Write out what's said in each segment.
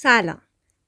سلام.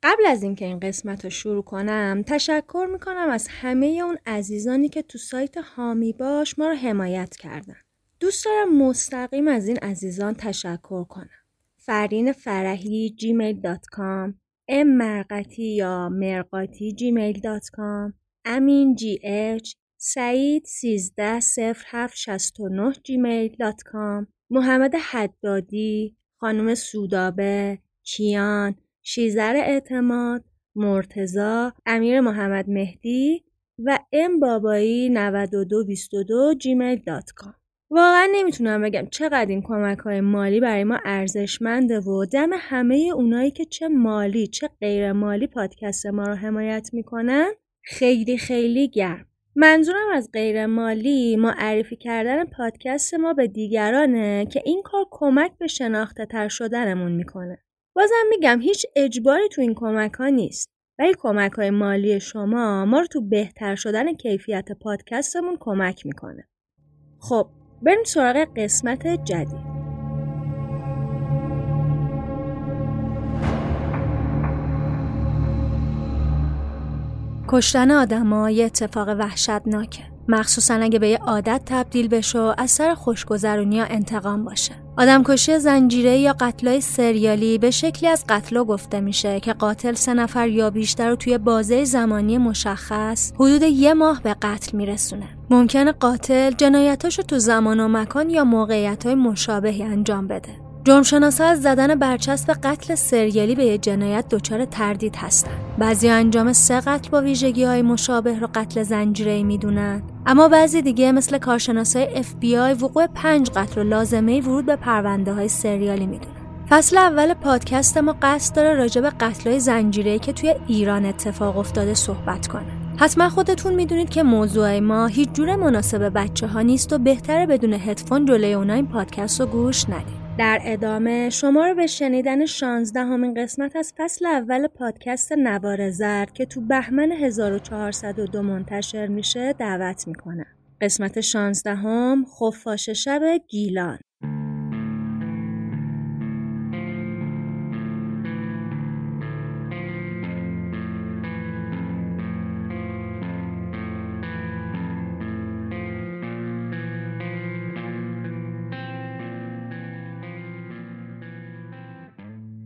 قبل از اینکه این قسمت رو شروع کنم تشکر می‌کنم از همه اون عزیزانی که تو سایت حامی باش ما رو حمایت کردن. دوست دارم مستقیم از این عزیزان تشکر کنم. فرین فرحی Gmail dot com M مرقتی یا مرقاتی Gmail dot com امین GH سعید 13 0769 Gmail dot com محمد حدادی خانم سودابه کیان شیزر اعتماد مرتزا امیر محمد مهدی و ام بابایی 9222 جیمیل دات کام. واقعا نمی‌تونم بگم چقدر این کمک های مالی برای ما ارزشمنده و دم همه اونایی که چه مالی چه غیر مالی پادکست ما رو حمایت می‌کنن. خیلی خیلی گرم. منظورم از غیر مالی معرفی کردن پادکست ما به دیگرانه که این کار کمک به شناخته تر شدنمون می‌کنه. بازم میگم هیچ اجباری تو این کمک ها نیست. ولی کمک های مالی شما ما رو تو بهتر شدن کیفیت پادکستمون کمک می‌کنه. خب بریم سراغ قسمت جدید. کشتن آدما یه اتفاق وحشتناکه. مخصوصا اگه به یه عادت تبدیل بشه و از سر خوشگذرونی یا انتقام باشه. آدمکشی زنجیره یا قتلای سریالی به شکلی از قتلا گفته میشه که قاتل سه نفر یا بیشتر رو توی بازه زمانی مشخص حدود یه ماه به قتل میرسونه. ممکنه قاتل جنایتاشو تو زمان و مکان یا موقعیت های مشابهی انجام بده. جرمشناسا از زدن برچسب قتل سریالی به جنایت دچار تردید هستند. بعضی انجام سه قتل با ویژگی های مشابه رو قتل زنجیره می‌دونن اما بعضی دیگه مثل کارشناسای FBI وقوع پنج قتل و لازمه ورود به پرونده های سریالی می‌دونن. فصل اول پادکست ما قصد داره راجع به قتلای زنجیره که توی ایران اتفاق افتاده صحبت کنه. حتما خودتون می‌دونید که موضوع ما هیچ جور مناسب بچه ها نیست و بهتره بدون هدفون جلوی اونا این پادکست رو گوش ندید. در ادامه شما رو به شنیدن 16 همین قسمت از فصل اول پادکست نوار زرد که تو بهمن 1402 منتشر میشه دعوت می‌کنم. قسمت 16 هم خفاش شب گیلان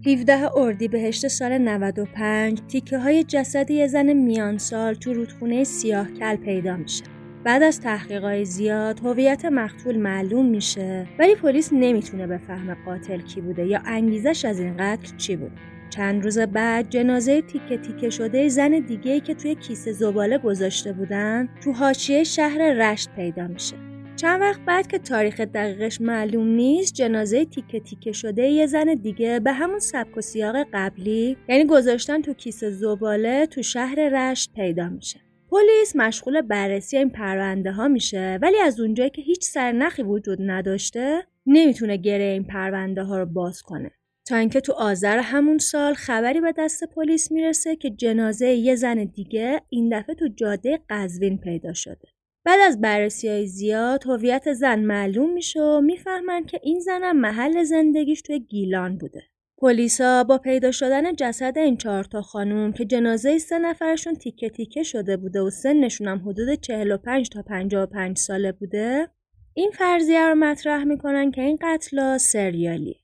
17 اردیبهشت سال 95 تیکه های جسد یه زن میان سال تو رودخونه سیاه کل پیدا میشه. بعد از تحقیقات زیاد هویت مقتول معلوم میشه ولی پلیس نمی‌تونه بفهمه قاتل کی بوده یا انگیزش از این قتل چی بود. چند روز بعد جنازه تیکه تیکه شده زن دیگه ای که توی کیسه زباله گذاشته بودن تو حاشیه شهر رشت پیدا میشه. چند وقت بعد که تاریخ دقیقش معلوم نیست جنازه تیکه تیکه شده یه زن دیگه به همون سبک و سیاق قبلی یعنی گذاشتن تو کیسه زباله تو شهر رشت پیدا میشه پلیس مشغول بررسی این پرونده ها میشه ولی از اونجایی که هیچ سرنخی وجود نداشته نمی‌تونه گره این پرونده ها رو باز کنه. تا اینکه تو آذر همون سال خبری به دست پلیس می‌رسه که جنازه یه زن دیگه این دفعه تو جاده قزوین پیدا شده. بعد از بررسی های زیاد هویت زن معلوم میشه و می‌فهمن که این زنم محل زندگیش توی گیلان بوده. پلیسا با پیدا شدن جسد این چهار تا خانوم که جنازه سه نفرشون تیکه تیکه شده بوده و سنشون هم حدود 45 تا 55 ساله بوده این فرضیه رو مطرح می‌کنن که این قتلا سریالی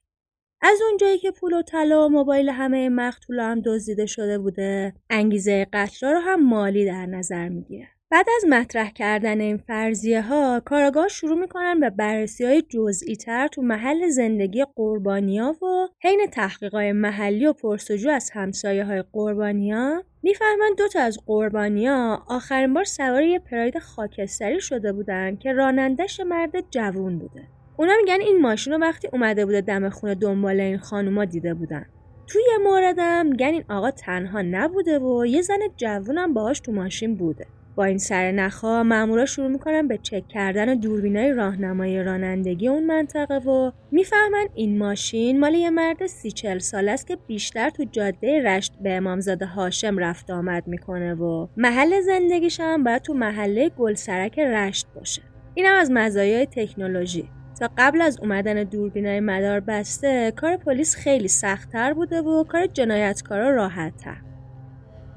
از اونجایی که پول و طلا و موبایل همه مقتولا هم دزدیده شده بوده انگیزه قتلا رو هم مالی در نظر می‌گیره بعد از مطرح کردن این فرضیه ها کاراگاه شروع می‌کنن به بررسی های جزئی تر تو محل زندگی قربانیا و حین تحقیقات محلی و پرسجو از همسایه های قربانیا. می‌فهمن دو تا از قربانیا آخرین بار سوار یه پراید خاکستری شده بودن که رانندش مرد جوون بوده. اونا میگن این ماشین رو وقتی اومده بوده دم خونه دنبال این خانوما دیده بودن. توی موردم میگن این آقا تنها نبوده و یه زن جوونم باهاش تو ماشین بوده. با این سر نخا مامورا شروع می‌کنن به چک کردن دوربینای راهنمایی رانندگی اون منطقه و می‌فهمن این ماشین مال یه مرد سی چل سال است که بیشتر تو جاده رشت به امامزاده هاشم رفت آمد می‌کنه و محل زندگیش هم باید تو محله گلسرک رشت باشه. اینم از مزایای تکنولوژی. تا قبل از اومدن دوربینای مدار بسته کار پلیس خیلی سختتر بوده و کار جنایتکارا راحتتر.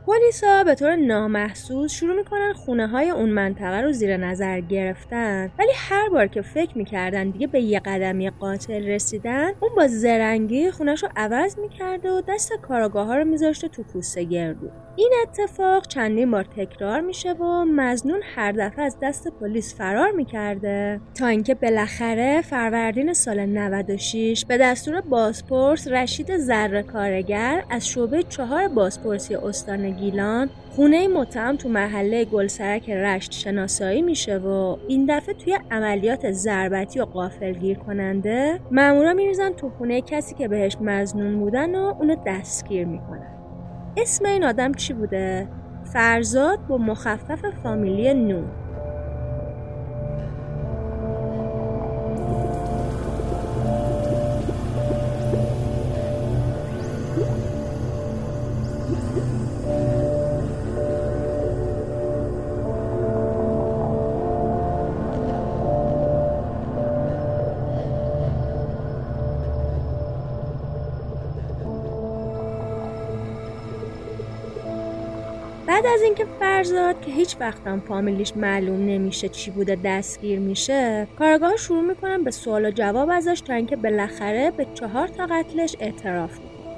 پلیسا به طور نامحسوس شروع می‌کنن خونه های اون منطقه رو زیر نظر گرفتن. ولی هر بار که فکر می‌کردن دیگه به یه قدمی قاتل رسیدن اون با زرنگی خونش رو عوض می‌کرده و دست کاراگاه ها رو میذاشته تو پوسته گردو این اتفاق چندین بار تکرار میشه و مزنون هر دفعه از دست پلیس فرار می‌کرده. تا اینکه بالاخره فروردین سال 96 به دستور بازپرس رشید ذره کارگر از شعبه چهار بازپرسی استان گیلان خونه متهم تو محله گلسرک رشت شناسایی میشه و این دفعه توی عملیات ضربتی و قافلگیر کننده مامورا میریزن تو خونه کسی که بهش مزنون بودن و اونو دستگیر می‌کنن اسم این آدم چی بوده؟ فرزاد با مخفف فامیلی نون فرزاد که هیچ وقتم فامیلیش معلوم نمیشه چی بوده دستگیر میشه کارگاه شروع می‌کنن به سوال و جواب ازش تا اینکه بالاخره به چهار تا قتلش اعتراف می‌کنه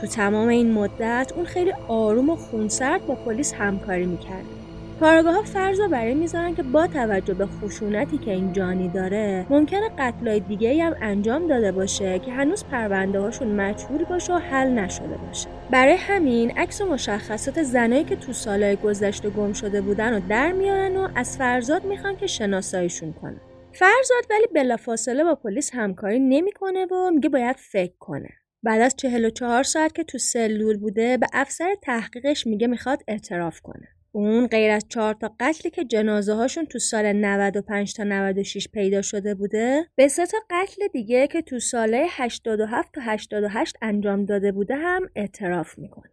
تو تمام این مدت اون خیلی آروم و خونسرد با پلیس همکاری می‌کرده کارگاه فرض رو برای می‌ذارن که با توجه به خشونتی که این جانی داره ممکنه قتلای دیگه هم انجام داده باشه که هنوز پرونده هاشون مجهول باشه و حل نشده باشه. برای همین عکس و مشخصات زنایی که تو سالهای گذشته گم شده بودن و در میارن و از فرزاد می‌خوان که شناساییشون کنه فرزاد ولی بلافاصله با پلیس همکاری نمی‌کنه و میگه باید فکر کنه. بعد از 44 ساعت که تو سلول بوده به افسر تحقیقش میگه می‌خواد اعتراف کنه. اون غیر از چهار تا قتلی که جنازه هاشون تو سال 95 تا 96 پیدا شده بوده به سه تا قتل دیگه که تو ساله 87 تا 88 انجام داده بوده هم اعتراف می‌کنه.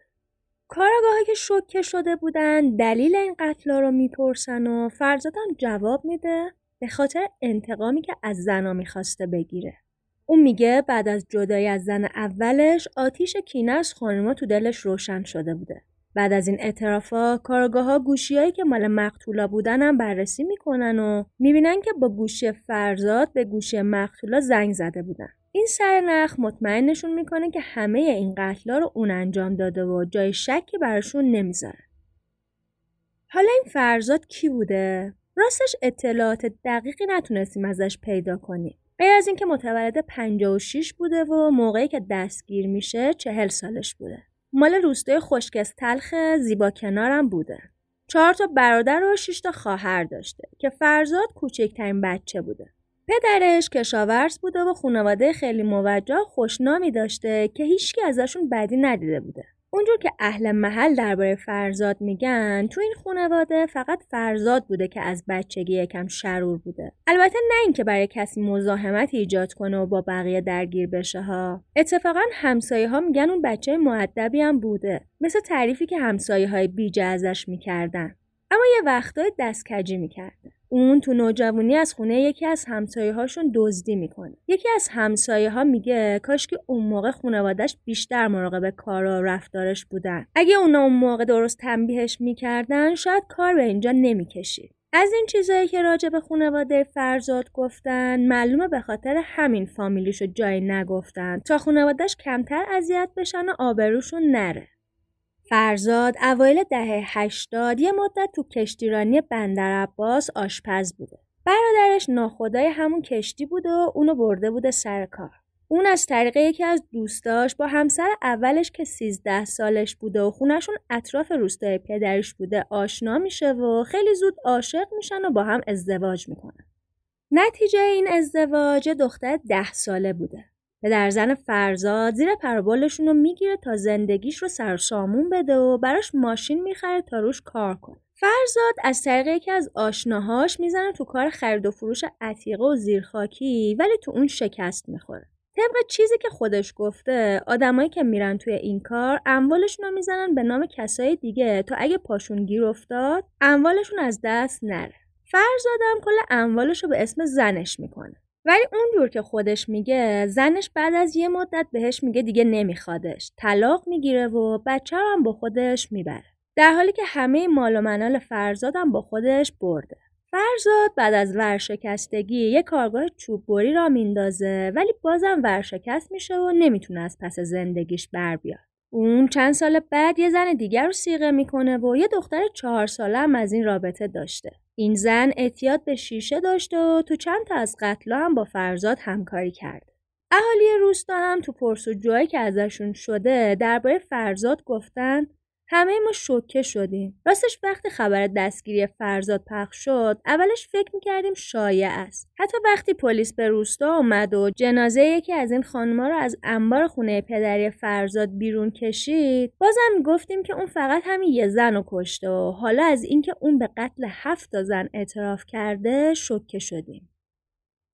کارگاهی که شوکه شده بودن دلیل این قتل رو می‌پرسن و فرزادم جواب میده به خاطر انتقامی که از زنا می‌خواسته بگیره. اون میگه بعد از جدایی از زن اولش آتیش کینه از تو دلش روشن شده بوده. بعد از این اعترافا کارگاه ها گوشیایی که مال مقتولا بودن هم بررسی می‌کنن و می‌بینن که با گوشی فرزاد به گوشی مقتولا زنگ زده بودن. این سرنخ مطمئنشون می‌کنه که همه این قتلا رو اون انجام داده و جای شکی براشون نمی‌ذاره. حالا این فرزاد کی بوده؟ راستش اطلاعات دقیقی نتونستیم ازش پیدا کنیم. غیر از اینکه متولد 56 بوده و موقعی که دستگیر میشه چهل سالش بوده. مال روستای خشکس تلخ زیبا کنارم بوده. چهار تا برادر و شش تا خواهر داشته که فرزاد کوچکترین بچه بوده. پدرش کشاورز بوده و خانواده خیلی موجه خوشنامی داشته که هیچکی ازشون بدی ندیده بوده. اونجور که اهل محل درباره فرزاد میگن تو این خانواده فقط فرزاد بوده که از بچگی یکم شرور بوده. البته نه اینکه برای کسی مزاحمت ایجاد کنه و با بقیه درگیر بشه ها. اتفاقا همسایه ها میگن اون بچه معدبی هم بوده مثل تعریفی که همسایه های بیجه ازش می‌کردن. اما یه وقتای دستکجی می‌کرده. اون تو نوجوانی از خونه یکی از همسایه هاشون دزدی می‌کنه. یکی از همسایه ها میگه کاش که اون موقع خانوادش بیشتر مراقب کار و رفتارش بودن. اگه اونا اون موقع درست تنبیهش می‌کردن شاید کار به اینجا نمی‌کشید از این چیزایی که راجع به خانواده فرزاد گفتن معلومه به خاطر همین فامیلیشو جایی نگفتن تا خانوادش کمتر اذیت بشن و آبروشون نره. فرزاد اوایل دهه هشتاد یه مدت تو کشتیرانی بندر عباس آشپز بوده. برادرش ناخدای همون کشتی بود و اونو برده بوده سر کار. اون از طریق یکی از دوستاش با همسر اولش که 13 سالش بوده و خونشون اطراف روستای پدرش بوده آشنا میشه و خیلی زود عاشق میشن و با هم ازدواج می‌کنن. نتیجه این ازدواج دختر ده ساله بوده. در زن فرزاد زیر پربالشون رو می‌گیره تا زندگیش رو سرسامون بده و براش ماشین می‌خره تا روش کار کنه. فرزاد از طریق یکی از آشناهاش می‌زنه تو کار خرید و فروش عتیقه و زیرخاکی ولی تو اون شکست می‌خوره. طبق چیزی که خودش گفته آدمایی که میرن توی این کار اموالشون رو می‌زنن به نام کسای دیگه تا اگه پاشون گیر افتاد اموالشون از دست نره. فرزادم کل اموالش رو به اسم زنش می‌کنه. ولی اونجور که خودش میگه زنش بعد از یه مدت بهش میگه دیگه نمیخوادش. طلاق می‌گیره و بچه هم با خودش می‌بره. در حالی که همه مال و منال فرزادم با خودش برده. فرزاد بعد از ورشکستگی یه کارگاه چوب بری را میندازه ولی بازم ورشکست میشه و نمی‌تونه از پس زندگیش بر بیاد. اون چند سال بعد یه زن دیگر رو سیغه می‌کنه و یه دختر چهار ساله هم از این رابطه داشته. این زن اعتیاد به شیشه داشته و تو چند تا از قتلا هم با فرزاد همکاری کرد. اهالی روستا هم تو پرسجوهایی که ازشون شده درباره فرزاد گفتن همه ما شوکه شدیم. راستش وقتی خبر دستگیری فرزاد پخش شد، اولش فکر می‌کردیم شایع است. حتی وقتی پلیس به روستا اومد و جنازه یکی از این خانمها رو از انبار خونه پدری فرزاد بیرون کشید، بازم گفتیم که اون فقط همین یه زن رو کشته و حالا از اینکه اون به قتل هفت زن اعتراف کرده شوکه شدیم.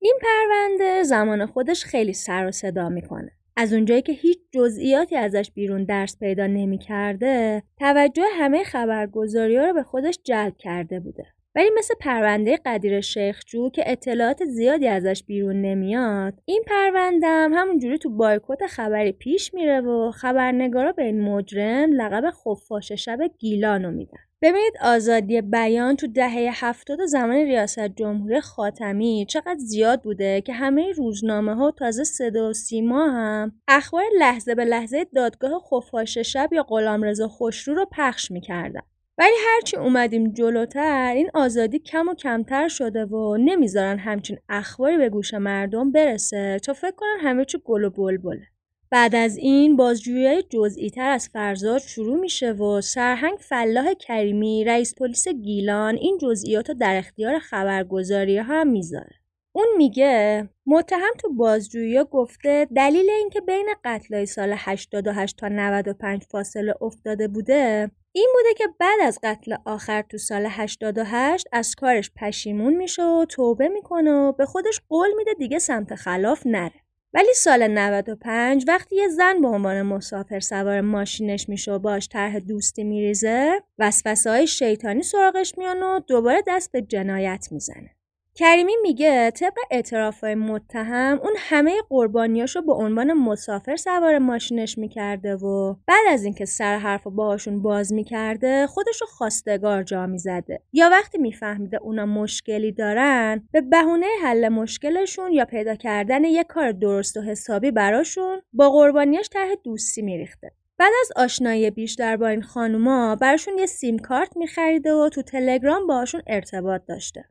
این پرونده زمان خودش خیلی سر و صدا می‌کنه. از اونجایی که هیچ جزئیاتی ازش بیرون درس پیدا نمی کرده توجه همه خبرگزاری ها رو به خودش جلب کرده بوده. ولی مثل پرونده قدیر شیخجو که اطلاعات زیادی ازش بیرون نمیاد این پرونده هم همونجوری تو بایکوت خبری پیش میره و خبرنگارا به این مجرم لقب خفاش شب گیلانو میدن ببینید آزادی بیان تو دهه هفتاد زمان ریاست جمهوری خاتمی چقدر زیاد بوده که همه روزنامه ها تازه صدا و سیما هم اخبار لحظه به لحظه دادگاه خفاش شب یا غلامرضا خوشرو رو پخش می‌کردن. ولی هرچی اومدیم جلوتر این آزادی کم و کمتر شده و نمی‌ذارن همچین اخباری به گوش مردم برسه تا فکر کنن همه چی گل و بلبله. بعد از این بازجویی جزئی تر از فرزاد شروع میشه و سرهنگ فلاح کریمی رئیس پلیس گیلان این جزئیات رو در اختیار خبرگزاری هم می‌ذاره اون میگه متهم تو بازجویی گفته دلیل اینکه بین قتلای سال 88 تا 95 فاصله افتاده بوده این بوده که بعد از قتل آخر تو سال 88 از کارش پشیمون میشه و توبه می‌کنه و به خودش قول میده دیگه سمت خلاف نره. ولی سال 95 وقتی یه زن به عنوان مسافر سوار ماشینش میشه و باش طرح دوستی میریزه وسوسه های شیطانی سراغش میان و دوباره دست به جنایت می‌زنه. کریمی میگه طبق اعترافای متهم اون همه قربانیاشو به عنوان مسافر سوار ماشینش می‌کرده و بعد از اینکه سر حرف باهاشون باز می‌کرده خودشو خواستگار جا می‌زده. یا وقتی میفهمیده اونا مشکلی دارن به بهونه حل مشکلشون یا پیدا کردن یه کار درست و حسابی براشون با قربانیاش طرح دوستی میریخته. بعد از آشنایی بیشتر با این خانوما براشون یه سیم کارت میخریده و تو تلگرام باهاشون ارتباط داشته.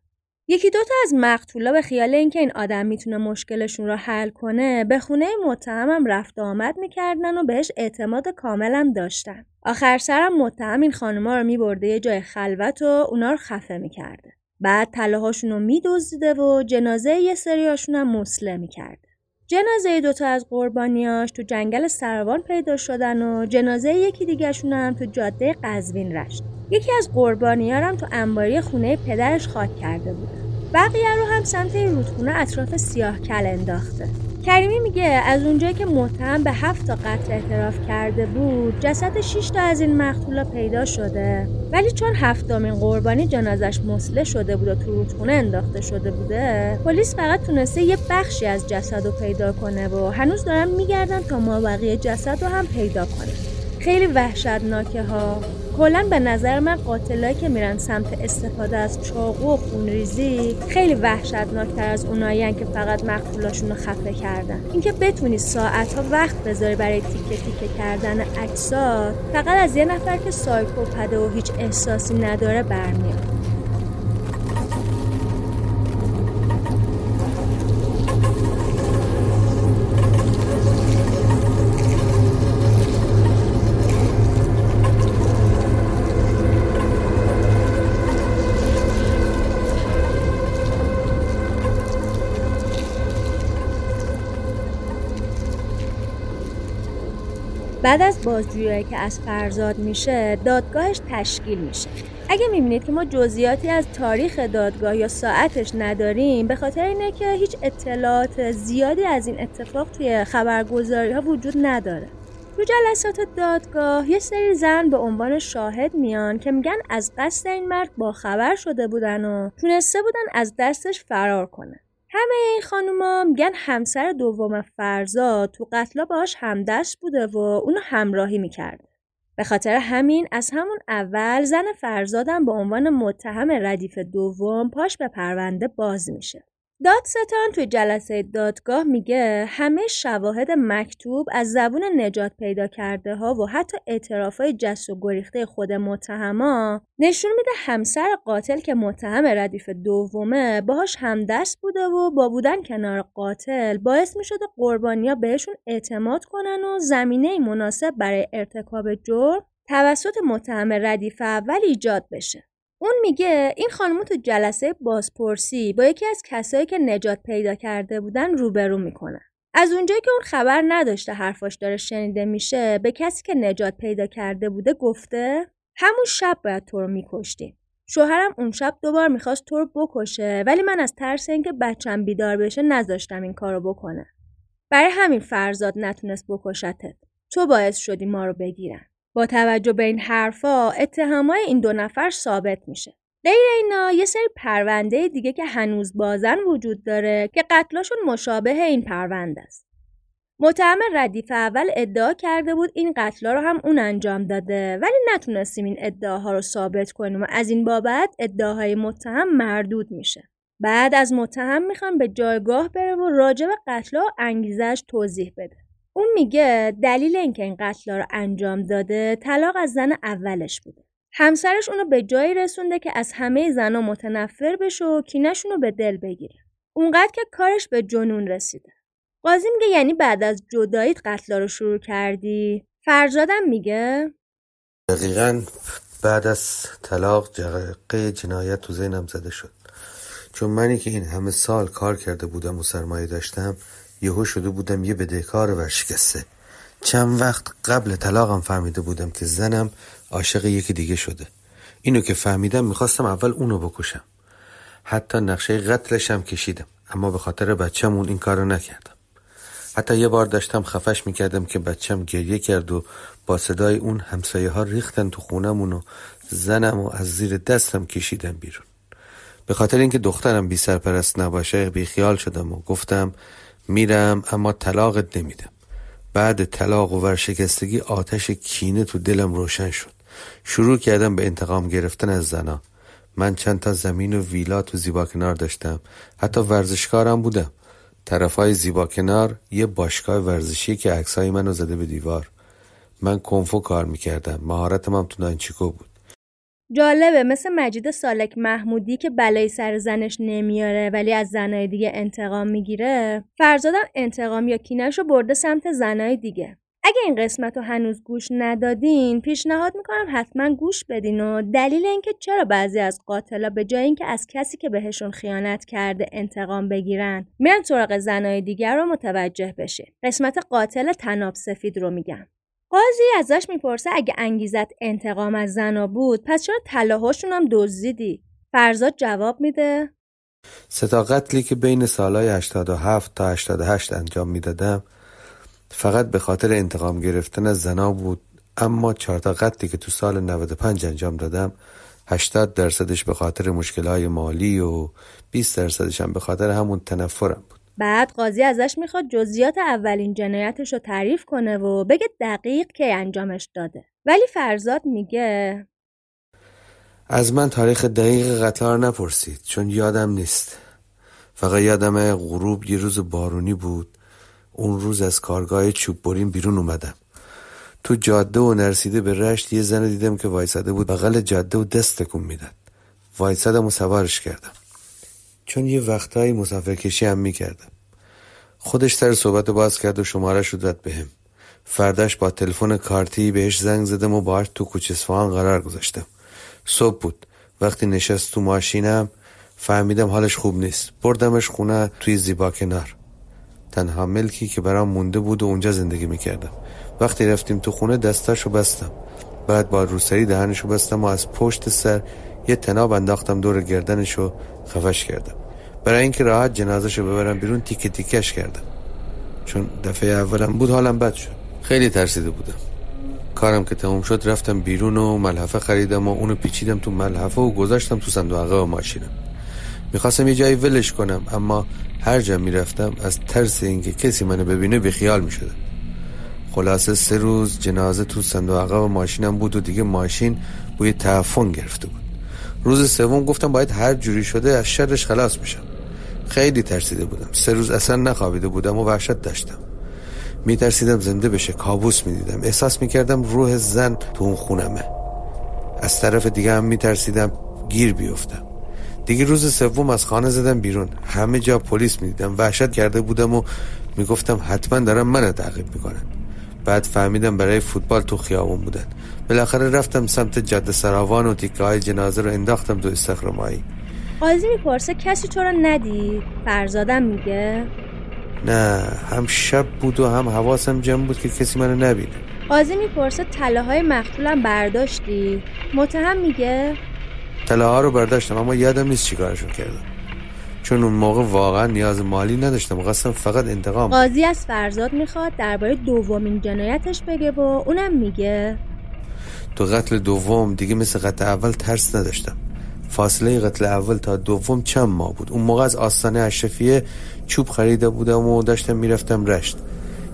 یکی دوتا از مقتولا به خیال اینکه این آدم می‌تونه مشکلشون رو حل کنه به خونه متهمم رفت آمد می‌کردن و بهش اعتماد کاملم داشتن. آخر سرم متهم این خانوما رو میبرده یه جای خلوت و اونا رو خفه می‌کرده. بعد طلاهاشون رو میدزدیده و جنازه یه سریاشون هم مسله می‌کرده. جنازه دوتا از قربانیاش تو جنگل سروان پیدا شدن و جنازه یکی دیگهشون هم تو جاده قزوین رشت. یکی از قربانیارم تو انباری خونه پدرش خاک کرده بودن. بقیه رو هم سمت رودخونه اطراف سیاه کل انداخته. کریمی میگه از اونجایی که متهم به هفت تا قتل اعتراف کرده بود جسد 6 تا از این مقتولا پیدا شده. ولی چون هفتمین قربانی جنازش مسله شده بود و تو رودخونه انداخته شده بوده پلیس فقط تونسته یه بخشی از جسد رو پیدا کنه و هنوز دارن میگردن تا ما بقیه جسد رو هم پیدا کنه. خیلی وحشتناکه ها. کلا به نظر من قاتلایی که میرن سمت استفاده از چاقو و خونریزی خیلی وحشتناکتر از اونایی که فقط مقتولاشون رو خفه کردن. اینکه بتونی ساعت ها وقت بذاری برای تیکه تیکه کردن اجساد فقط از یه نفر که سایکوپده و هیچ احساسی نداره برمیاد. بعد از بازجویی که از فرزاد میشه دادگاهش تشکیل میشه. اگه می‌بینید که ما جزئیاتی از تاریخ دادگاه یا ساعتش نداریم به خاطر اینه که هیچ اطلاعات زیادی از این اتفاق توی خبرگزاری ها وجود نداره. تو جلسات دادگاه یه سری زن به عنوان شاهد میان که میگن از قصد این مرد با خبر شده بودن و تونسته بودن از دستش فرار کنه. همه این خانوما میگن همسر دوم فرزاد تو قتلا باهاش همدست بوده و اونو همراهی می‌کرده. به خاطر همین از همون اول زن فرزادم به عنوان متهم ردیف دوم پاش به پرونده باز میشه. دادستان توی جلسه دادگاه میگه همه شواهد مکتوب از زبون نجات پیدا کرده ها و حتی اعتراف های جس و گریخته خود متهما نشون میده همسر قاتل که متهم ردیف دومه باهاش همدست بوده و با بودن کنار قاتل باعث می‌شده قربانیا بهشون اعتماد کنن و زمینه مناسب برای ارتکاب جرم توسط متهم ردیف اول ایجاد بشه. اون میگه این خانم تو جلسه بازپرسی با یکی از کسایی که نجات پیدا کرده بودن روبرو می‌کنه. از اونجایی که اون خبر نداشته حرفاش داره شنیده میشه به کسی که نجات پیدا کرده بوده گفته همون شب باید تو رو میکشتیم. شوهرم اون شب دوبار می‌خواست تو رو بکشه ولی من از ترس اینکه بچم بیدار بشه نذاشتم این کارو بکنه. برای همین فرزاد نتونست بکشتت. تو باعث شدی ما رو بگیرن. با توجه به این حرفا اتهامای این دو نفر ثابت میشه. غیر اینا یه سری پرونده دیگه که هنوز بازن وجود داره که قتلاشون مشابه این پرونده است. متهم ردیف اول ادعا کرده بود این قتلا رو هم اون انجام داده ولی نتونستیم این ادعاها رو ثابت کنیم و از این بابت ادعاهای متهم مردود میشه. بعد از متهم می‌خوان به جایگاه بره و راجع به قتلا انگیزش توضیح بده. اون میگه دلیل اینکه این قتل رو انجام داده طلاق از زن اولش بوده. همسرش اونو به جایی رسونده که از همه زنها متنفر بشه و کینشون رو به دل بگیره. اونقدر که کارش به جنون رسیده. قاضی میگه یعنی بعد از جداییت قتل رو شروع کردی؟ فرزادم میگه دقیقا بعد از طلاق جرقه جنایت تو ذهنم زده شد چون منی که این همه سال کار کرده بودم و سرمایه داشتم یهو شده بودم یه بدهکار ورشکسته چند وقت قبل طلاقم فهمیده بودم که زنم عاشق یکی دیگه شده. اینو که فهمیدم می‌خواستم اول اونو بکشم. حتی نقشه قتلشم کشیدم اما به خاطر بچه‌مون این کارو نکردم. حتی یه بار داشتم خفش می‌کردم که بچم گریه کرد و با صدای اون همسایه ها ریختن تو خونمون و زنم و از زیر دستم کشیدم بیرون. به خاطر اینکه دخترم بی سرپرست نباشه بی خیال شدم و گفتم میرم اما طلاقت نمیدم. بعد طلاق و ورشکستگی آتش کینه تو دلم روشن شد. شروع کردم به انتقام گرفتن از زنا. من چند تا زمین و ویلا تو زیبا کنار داشتم. حتی ورزشکارم بودم. طرفای زیبا کنار یه باشگاه ورزشی که عکسای منو زده به دیوار. من کنفو کار می‌کردم. مهارتم هم تو نانچیکو بود. جالبه مثل مجید سالک محمودی که بلای سر زنش نمیاره ولی از زنای دیگه انتقام می‌گیره فرزادم انتقام یا کینش رو برده سمت زنای دیگه. اگه این قسمت رو هنوز گوش ندادین پیشنهاد می‌کنم حتما گوش بدین و دلیل اینکه چرا بعضی از قاتلا به جای اینکه از کسی که بهشون خیانت کرده انتقام بگیرن میرن سراغ زنای دیگر رو متوجه بشه قسمت قاتل تناب سفید رو میگم. قاضی ازش می‌پرسه اگه انگیزت انتقام از زنا بود پس چرا طلاهاشون هم دزدیدی؟ فرزاد جواب میده. ستا قتلی که بین سالهای 87 تا 88 انجام می‌دادم. فقط به خاطر انتقام گرفتن از زنا بود اما چهار تا قتلی که تو سال 95 انجام دادم 80 درصدش به خاطر مشکلهای مالی و 20 درصدش هم به خاطر همون تنفرم بعد قاضی ازش می‌خواد جزئیات اولین جنایتش رو تعریف کنه و بگه دقیق که انجامش داده. ولی فرزاد میگه از من تاریخ دقیق قطار نپرسید چون یادم نیست. فقط یادم غروب یه روز بارونی بود. اون روز از کارگاه چوب برین بیرون اومدم. تو جاده و نرسیده به رشت یه زن دیدم که وایساده بود بغل جاده و دست تکون می‌داد. وایسادم و سوارش کردم. چون یه وقتایی مسافر کشی هم می‌کردم. خودش سر صحبت باز کرد و شماره شد داد بهم. فرداش با تلفن کارتی بهش زنگ زدم و باهاش تو کوچه قرار گذاشتم. صبح بود. وقتی نشست تو ماشینم فهمیدم حالش خوب نیست. بردمش خونه توی زیبا کنار. تنها ملکی که برام مونده بود و اونجا زندگی می‌کردم. وقتی رفتیم تو خونه دستاشو بستم. بعد با روسری دهنشو بستم و از پشت سر یه تناب انداختم دور گردنشو خفش کردم. برای اینکه راحت جنازهشو ببرم بیرون تیکه تیکش کردم. چون دفعه اولم بود حالم بد شد. خیلی ترسیده بودم. کارم که تموم شد رفتم بیرون و ملحفه خریدم و اونو پیچیدم تو ملحفه و گذاشتم تو صندوق و ماشینم. می‌خواستم یه جایی ولش کنم اما هر جا می‌رفتم از ترس اینکه کسی منو ببینه بیخیال می‌شدم. خلاصه سه روز جنازه تو صندوق و ماشینم بود و دیگه ماشین بوی تعفن گرفته بود. روز سوم گفتم باید هر جوری شده از شرش خلاص میشم. خیلی ترسیده بودم. سه روز اصلا نخوابیده بودم و وحشت داشتم. میترسیدم زنده بشه. کابوس می‌دیدم. احساس می‌کردم روح زن تو اون خونمه. از طرف دیگه هم میترسیدم. گیر بیفتم. دیگه روز سوم از خانه زدم بیرون. همه جا پلیس می‌دیدم. وحشت کرده بودم و می‌گفتم حتما دارم منو تعقیب می‌کنن. بعد فهمیدم برای فوتبال تو خیابون بودن. بالاخره رفتم سمت جاده سراوان و تیکه های جنازه رو انداختم تو استخرمایی قاضی می‌پرسه کسی تو رو ندید؟ فرزادم میگه. نه هم شب بود و هم حواسم جمع بود که کسی منو نبینه. قاضی می‌پرسه تله های مقتولم برداشتی؟ متهم میگه. تله ها رو برداشتم اما یادم نیست چیکارشون کردم. چون اون موقع واقعا نیاز مالی نداشتم قصدم فقط انتقام. قاضی از فرزاد می‌خواد درباره دومین جنایتش بگه و اونم میگه. تو قتل دوم دیگه مثل قتل اول ترس نداشتم. فاصله قتل اول تا دوم چند ماه بود. اون موقع از آستانه اشرفیه چوب خریده بودم و داشتم می‌رفتم رشت.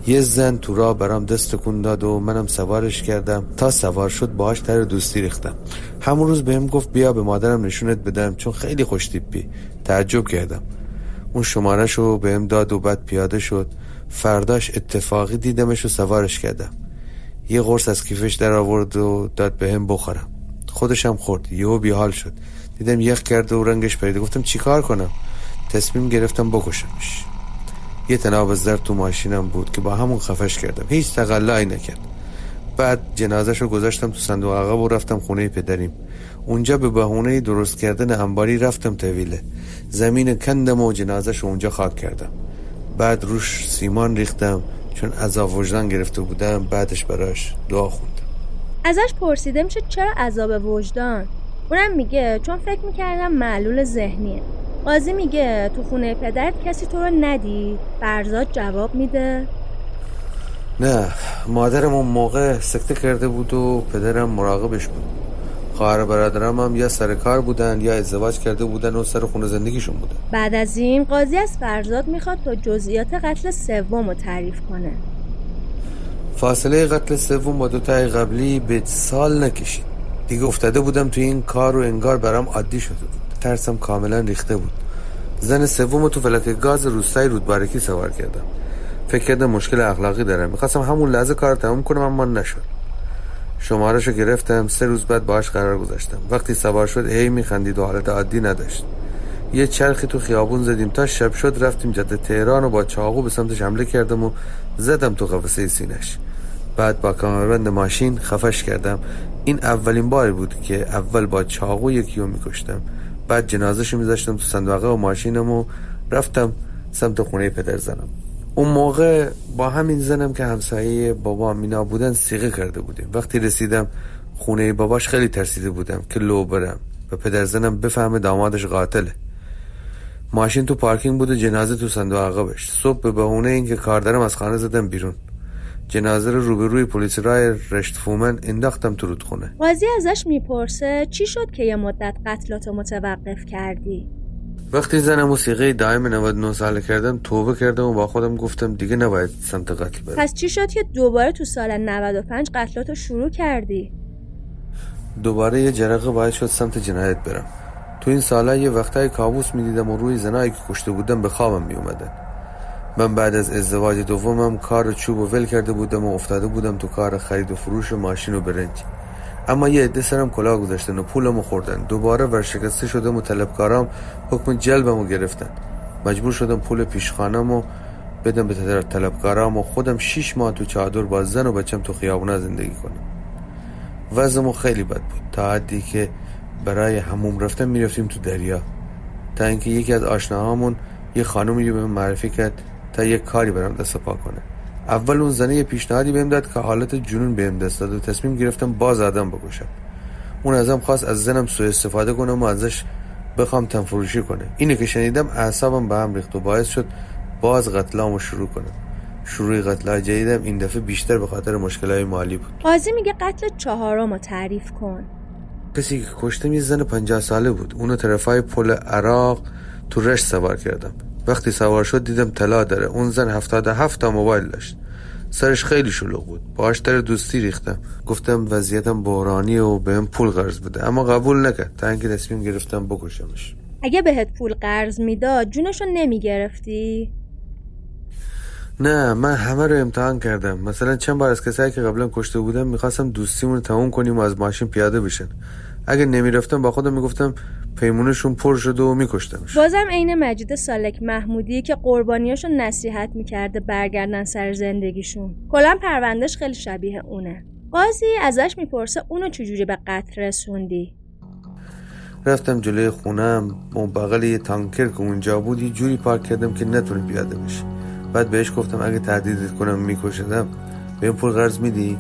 یه زن تو راه برام دست کن داد و منم سوارش کردم. تا سوار شد باهاش تر دوستی ریختم. همون روز بهم گفت بیا به مادرم نشونت بدم چون خیلی خوش تیپی. تعجب کردم. اون شمارش رو بهم داد و بعد پیاده شد. فرداش اتفاقی دیدمش و سوارش کردم. یه قرص از کیفش در آورد و داد بهم بخورم. خودشم خورد. یهو بیحال شد. دیدم یخ کرده و رنگش پریده گفتم چیکار کنم؟ تصمیم گرفتم بکشمش. یه تناب زرد تو ماشینم بود که با همون خفش کردم. هیچ تقلایی نکرد. بعد جنازش رو گذاشتم تو صندوق عقب و رفتم خونه پدریم. اونجا به بهونه درست کردن انباری رفتم طویله. زمین کندم و جنازش اونجا خاک کردم. بعد روش سیمان ریختم چون عذاب وجدان گرفته بودم بعدش براش دعا خوندم. ازش پرسیده میشه چرا عذاب وجدان؟ اونم میگه چون فکر می‌کردم معلول ذهنیه. قاضی میگه تو خونه پدرت کسی تو رو ندید فرزاد جواب میده. نه مادرم اون موقع سکته کرده بود و پدرم مراقبش بود. خواهر برادرم هم یا سر کار بودن یا ازدواج کرده بودن و سر خونه زندگیشون بودن بعد از این قاضی از فرزاد می‌خواد تا جزئیات قتل سوم رو تعریف کنه. فاصله قتل سوم با دو تای قبلی به سال نکشید. دیگه افتاده بودم توی این کار و انگار برام عادی شده بود. ترسم کاملا ریخته بود. زن سوم تو فلک گاز روستای رودبارکی سوار کردم. فکر کردم مشکل اخلاقی دارم. می‌خواستم همون لحظه کار تموم کنم اما نشد. شمارش رو گرفتم. سه روز بعد باهاش قرار گذاشتم. وقتی سوار شد هی میخندید و حالت عادی نداشت. یه چرخی تو خیابون زدیم. تا شب شد رفتیم جاده تهران و با چاقو به سمتش حمله کردم و زدم تو قفسه سینش بعد با کامربند ماشین خفش کردم. این اولین باری بود که اول با چاقو یکی رو میکشتم. بعد جنازهشو میذاشتم تو صندوقه و ماشینم و رفتم سمت خونه پدر زنم اون موقع با همین زنم که همسایه بابا مینا بودن سیغه کرده بودیم. وقتی رسیدم خونه باباش خیلی ترسیده بودم که لو برم و پدر زنم بفهمه دامادش قاتله. ماشین تو پارکینگ بود و جنازه تو صندوق عقبش. صبح به بهونه اینکه کار دارم از خانه زدم بیرون. جنازه رو روبروی پلیس رای رشت فومن انداختم تو رودخونه. قاضی ازش می‌پرسه چی شد که یه مدت قتلات متوقف کردی؟ وقتی زن موسیقی دائم 99 ساله کردم توبه کردم و با خودم گفتم دیگه نباید سمت قتل برم. پس چی شد که دوباره تو سال 95 قتلاتو شروع کردی؟ دوباره یه جرقه باید شد سمت جنایت برم. تو این سالا یه وقتای کابوس می‌دیدم و روی زنایی که کشته بودم به خوابم میومدن من بعد از ازدواج دومم کار چوب و ول کرده بودم و افتاده بودم تو کار خرید و فروش ماشین و برنج. اما یه عده سرم کلاه گذاشتن و پولمو خوردن. دوباره ورشکسته شدم و طلبکارام حکم جلبمو گرفتن. مجبور شدم پول پیشخانمو بدم به طلبکارام و خودم شیش ماه تو چادر با زن و بچم تو خیابونا زندگی کنم. وضعمو خیلی بد بود. تا حدی که برای هموم رفتن می‌رفتیم تو دریا. تا اینکه یکی از آشناهامون یه خانومی به من معرفی کرد تا یه کاری برام دست پا کنه. اول اون زنه یه پیشنهادی بهم داد که حالت جنون بهم دست داد و تصمیم گرفتم باز آدم بکشم. اون ازم خواست از زنم سوء استفاده کنم و ازش بخوام تنفروشی کنه. اینه که شنیدم اعصابم به هم ریخت و باعث شد باز قتلامو شروع کنم. شروع قتل جدیدم این دفعه بیشتر به خاطر مشکلات مالی بود. قاضی میگه قتل چهارم رو تعریف کن. کسی که کشتم یه زن پنجاه ساله بود. اونو طرفای پل عراق تو رشت سوار کردم. وقتی سوار شد دیدم طلا داره. اون زن هفتاد هفت تا موبایل داشت. سرش خیلی شلوغ بود. باهاش در دوستی ریختم. گفتم وضعیتم بحرانی و بهم پول قرض بده. اما قبول نکرد. تا اینکه تصمیم گرفتم بکشمش. اگه بهت پول قرض می‌داد جونشو نمی‌گرفتی؟ نه من همه رو امتحان کردم. مثلا چند بار از کسایی که قبلا کشته بودم می‌خواستم دوستیمون رو تموم کنیم و از ماشین پیاده بشن. اگه نمی‌رفتم با خودم می‌گفتم پیمونشون پر شده و میکشتمش. بازم عین مجید سالک محمودی که قربانیاشو نصیحت می‌کرده برگردن سر زندگیشون. کلا پروندهش خیلی شبیه اونه. قاضی ازش می‌پرسه اونو چجوری به قتل رسوندی؟ رفتم جلوی خونم و بغل یه تانکر که اونجا بود یه جوری پارک کردم که نتونه پیاده بشه بعد بهش گفتم اگه تهدیدت کنم میکشدم به این پول قرض میدی؟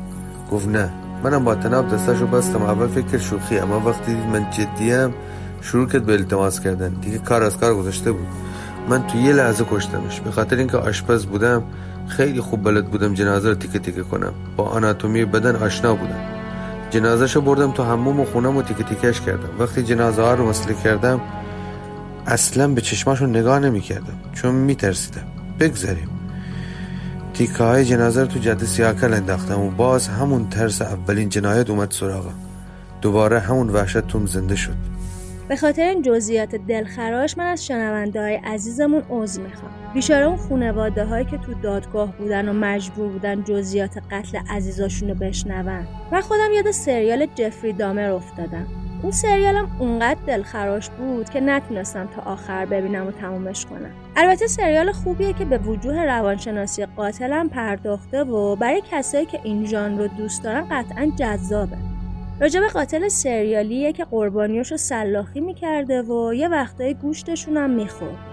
گفت نه. منم با تناب دستاشو بستم اول فکر شوخی اما وقتی دید من جدیم شروع کرد به التماس کردن. دیگه کار از کار گذاشته بود. من تو یه لحظه کشتمش. به خاطر اینکه آشپز بودم خیلی خوب بلد بودم جنازه رو تیکه تیکه کنم. با آناتومی بدن آشنا بودم. جنازه بردم تو حموم و خونم و تیکه تیکش کردم. وقتی جنازه ها رو کردم اصلا به چشماشو نگاه نمی کردم چون می ترسیدم بگذاریم. تیکه های جنازه رو تو جاده سیاکل انداختم و باز همون ترس اولین جنایت اومد سراغم. دوباره همون وحشت توم زنده شد. به خاطر این جزئیات دلخراش من از شنونده های عزیزمون عذر می‌خوام. بیچاره اون خونواده هایی که تو دادگاه بودن و مجبور بودن جزئیات قتل عزیزاشون رو بشنون. من خودم یاد سریال جفری دامر افتادم. اون سریالم اونقدر دلخراش بود که نتونستم تا آخر ببینم و تمومش کنم. البته سریال خوبیه که به وجوه روانشناسی قاتلم پرداخته و برای کسایی که این ژانر رو دوست دارن قطعا جذابه. راجب قاتل سریالیه که قربانیاشو سلاخی می‌کرده و یه وقتای گوشتشون هم می‌خورد.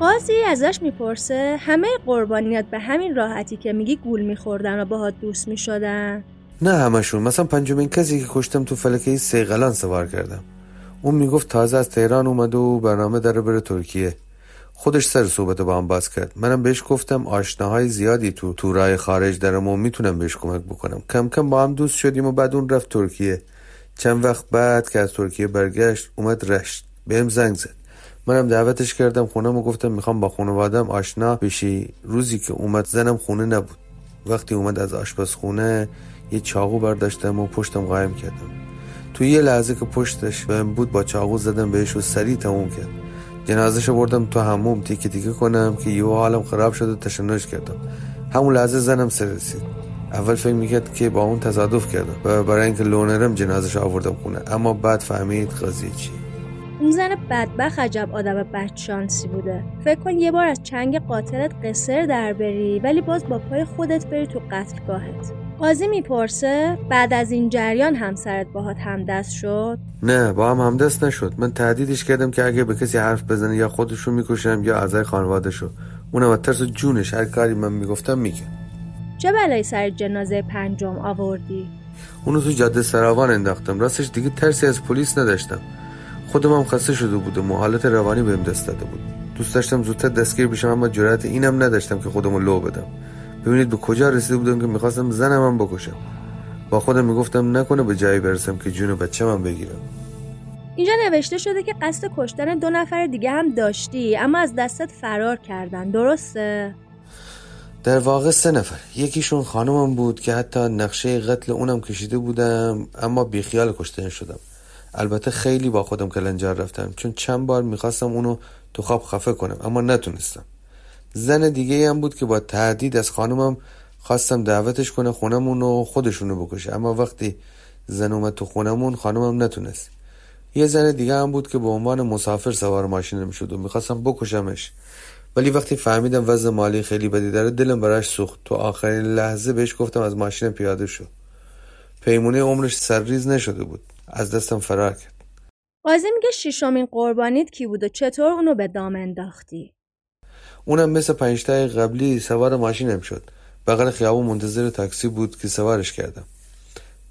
قاضی ازش می‌پرسه همه قربانیات به همین راحتی که میگی گول میخوردن و باهات دوست می‌شدن؟ نه همشون مثلا پنجمین کسی که کشتم تو فلکه سیغلان سوار کردم. اون می‌گفت تازه از تهران اومده و برنامه داره بره ترکیه. خودش سر صحبت با هم باز کرد. منم بهش گفتم آشناهای زیادی تو تورای خارج دارم و می‌تونم بهش کمک بکنم. کم کم با هم دوست شدیم و بعد اون رفت ترکیه. چند وقت بعد که از ترکیه برگشت اومد رشت. بهم زنگ زد. منم دعوتش کردم خونم و گفتم می‌خوام با خانوادم آشنا بشی. روزی که اومد زنم خونه نبود. وقتی اومد از آشپزخونه یه چاقو برداشتم و پشتم قایم کردم. تو یه لحظه که پشتش بهم بود با چاقو زدم بهش و سریع تموم کرد. جنازش بردم تو هموم تیکه تیکه کنم که یه حالم خراب شد و تشنج کردم. همون لحظه زنم سر رسید. اول فکر می‌کرد که با اون تصادف کردم و برای اینکه لونرم جنازش آوردم خونه. اما بعد فهمید قضیه چی اون زن بدبخ عجب آدم بدشانسی بوده. فکر کن یه بار از چنگ قاتلت قصر در بری ولی باز با پای خودت بری تو قتلگاهت. قاضی می‌پرسه بعد از این جریان همسرت باهات همدست شد؟ نه با هم همدست نشد. من تهدیدش کردم که اگه به کسی حرف بزنه یا خودشو می‌کشم یا اعضای خانوادهشو. اونم از ترس جونش. هر کاری من می‌گفتم میگه چه بلایی سر جنازه پنجم آوردی؟ اونو تو جاده سراوان انداختم. راستش دیگه ترسی از پلیس نداشتم. خودم هم خسته شده بودم و حالت روانی بهم دست داده بود. دوست داشتم زودتر دستگیر بشم اما جرأت اینم نداشتم که خودمو لو بدم. ببینید به کجا رسیده بودم که می‌خواستم زنم هم بکشم. با خودم می‌گفتم نکنه به جایی برسم که جون بچه من بگیرم. اینجا نوشته شده که قصد کشتن دو نفر دیگه هم داشتی اما از دستت فرار کردن. درسته؟ در واقع سه نفر. یکیشون خانمم بود که حتی نقشه قتل اونم کشیده بودم اما بیخیال کشته شدم. البته خیلی با خودم کلنجار رفتم. چون چند بار می‌خواستم اونو تو خواب خفه کنم اما نتونستم. زن دیگه هم بود که با تهدید از خانمم خواستم دعوتش کنه خونمون و خودشونو بکشه. اما وقتی زن اومد تو خونمون خانمم نتونست. یه زن دیگه هم بود که به عنوان مسافر سوار ماشینم شد و می‌خواستم بکشمش. ولی وقتی فهمیدم وضع مالی خیلی بدی داره دلم براش سوخت. تو آخرین لحظه بهش گفتم از ماشین پیاده شو. پیمونه عمرش سرریز نشده بود. از دستم فرار کرد. قاضی میگه شیشمین قربانیت کی بود و چطور اونو به دام انداختی؟ اونم مثل پنجتای قبلی سوار ماشینم شد. بغل خیابون منتظر تاکسی بود که سوارش کردم.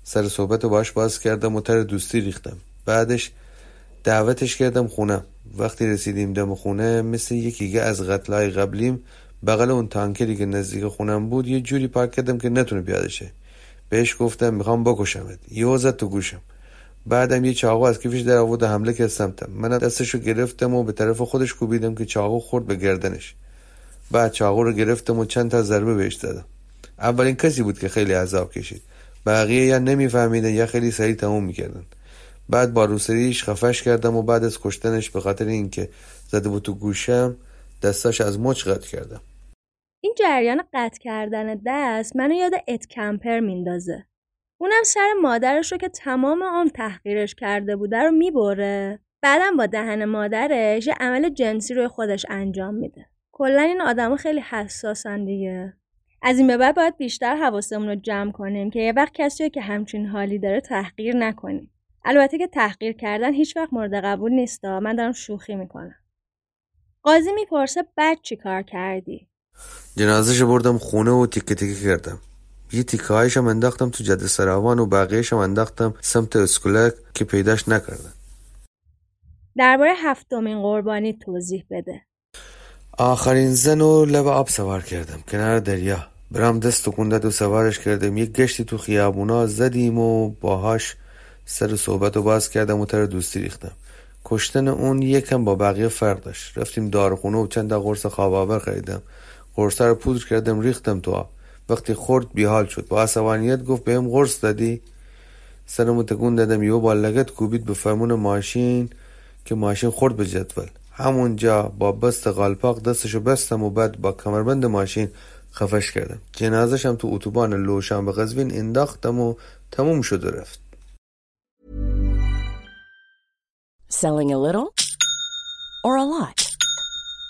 سر صحبت رو باش باز کردم و تر دوستی ریختم. بعدش دعوتش کردم خونم وقتی رسیدیم دم خونه مثل یکی از قتلای قبلیم بغل اون تانکری که نزدیک خونم بود یه جوری پارک کردم که نتونه پیاده شه بهش گفتم می‌خوام بکشمت. یه زد تو گوشم. بعدم یه چاقو از کیفش در آورد حمله کرد سمتم. من دستشو گرفتم و به طرف خودش کوبیدم که چاقو خورد به گردنش. بعد چاقو رو گرفتم و چند تا ضربه بهش دادم. اولین کسی بود که خیلی عذاب کشید. بقیه یا نمیفهمیدن یا خیلی سریع تموم می‌کردن. بعد با روسریش خفش کردم و بعد از کشتنش به خاطر اینکه زده بود تو گوشم دستاش از مچ قطع کردم. این جریان قطع کردن دست منو یاد ات کمپر میندازه اونم سر مادرش رو که تمام عمر تحقیرش کرده بوده رو می‌بره. بعدم با دهن مادرش یه عمل جنسی روی خودش انجام میده. کلا این آدما خیلی حساسن دیگه. از این به بعد باید بیشتر حواسمون رو جمع کنیم که یه وقت کسی که همچین حالی داره تحقیر نکنیم. البته که تحقیر کردن هیچ وقت مورد قبول نیست من دارم شوخی می‌کنم. قاضی می‌پرسه بعد چی کار کردی؟ جنازش بردم خونه و تیکه تیکه کردم. یه تیکه هایشم انداختم تو جاده سراوان و بقیهشم انداختم سمت اسکولک که پیداش نکردم درباره هفتمین قربانی توضیح بده. آخرین زن و لب آب سوار کردم. کنار دریا. برام دست و کندت و سوارش کردم. یک گشتی تو خیابونا زدیم و باهاش سر صحبت و باز کردم و تر دوستی ریختم. کشتن اون یکم با بقیه فرق داشت. رفتیم دارخونه و چند تا قرص خواب آور خریدم. قرص رو پودر کردم ریختم تو آب. وقتی خورد بیحال شد. با عصبانیت گفت بهم قرص دادی؟ سرمو تکون دادم. یهو با لگت کوبید به فرمون ماشین که ماشین خورد به جدول. همونجا با بست قالپاق دستشو بستم و بعد با کمربند ماشین خفش کردم. جنازشم تو اتوبان لوشان به قزوین انداختم و تموم شد و رفت. Selling a little or a lot?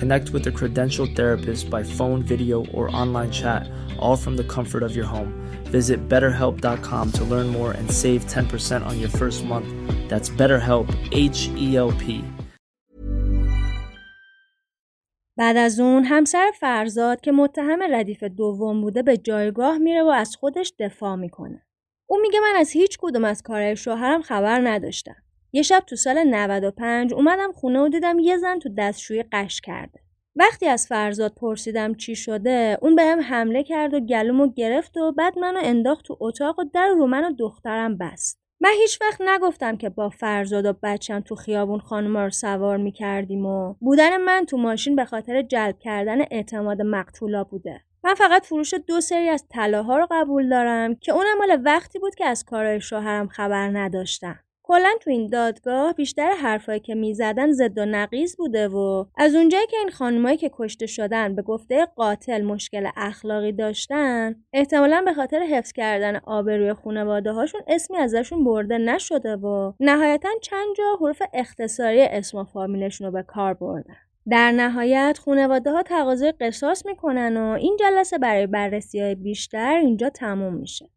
Connect with a credentialed therapist by phone, video, or online chat, all from the comfort of your home. Visit betterhelp.com to learn more and save 10% on your first month. That's BetterHelp, H E L P. بعد از اون همسر فرزاد که متهم ردیف دوم بوده به جایگاه میره و از خودش دفاع می‌کنه. اون میگه من از هیچ کدوم از کارهای شوهرم خبر نداشتم. یه شب تو سال 95 اومدم خونه و دیدم یه زن تو دستشویی قش کرده. وقتی از فرزاد پرسیدم چی شده اون بهم حمله کرد و گلومو گرفت و بعد منو انداخت تو اتاق و در رو من و دخترم بست. من هیچ وقت نگفتم که با فرزاد و بچم تو خیابون خانوما رو سوار می کردیم و بودن من تو ماشین به خاطر جلب کردن اعتماد مقتولا بوده. من فقط فروش دو سری از طلاها رو قبول دارم که اونم مال وقتی بود که از کارهای شوهرم خبر نداشتم. کلا تو این دادگاه بیشتر حرفایی که می‌زدن ضد و نقیز بوده و از اونجایی که این خانمایی که کشته شدن به گفته قاتل مشکل اخلاقی داشتن احتمالا به خاطر حفظ کردن آبروی خانواده هاشون اسمی ازشون برده نشده و نهایتا چند جا حروف اختصاری اسم و فامیلشون رو به کار بردن در نهایت خانواده ها تقاضای قصاص می‌کنن و این جلسه برای بررسی های بیشتر اینجا تموم میشه.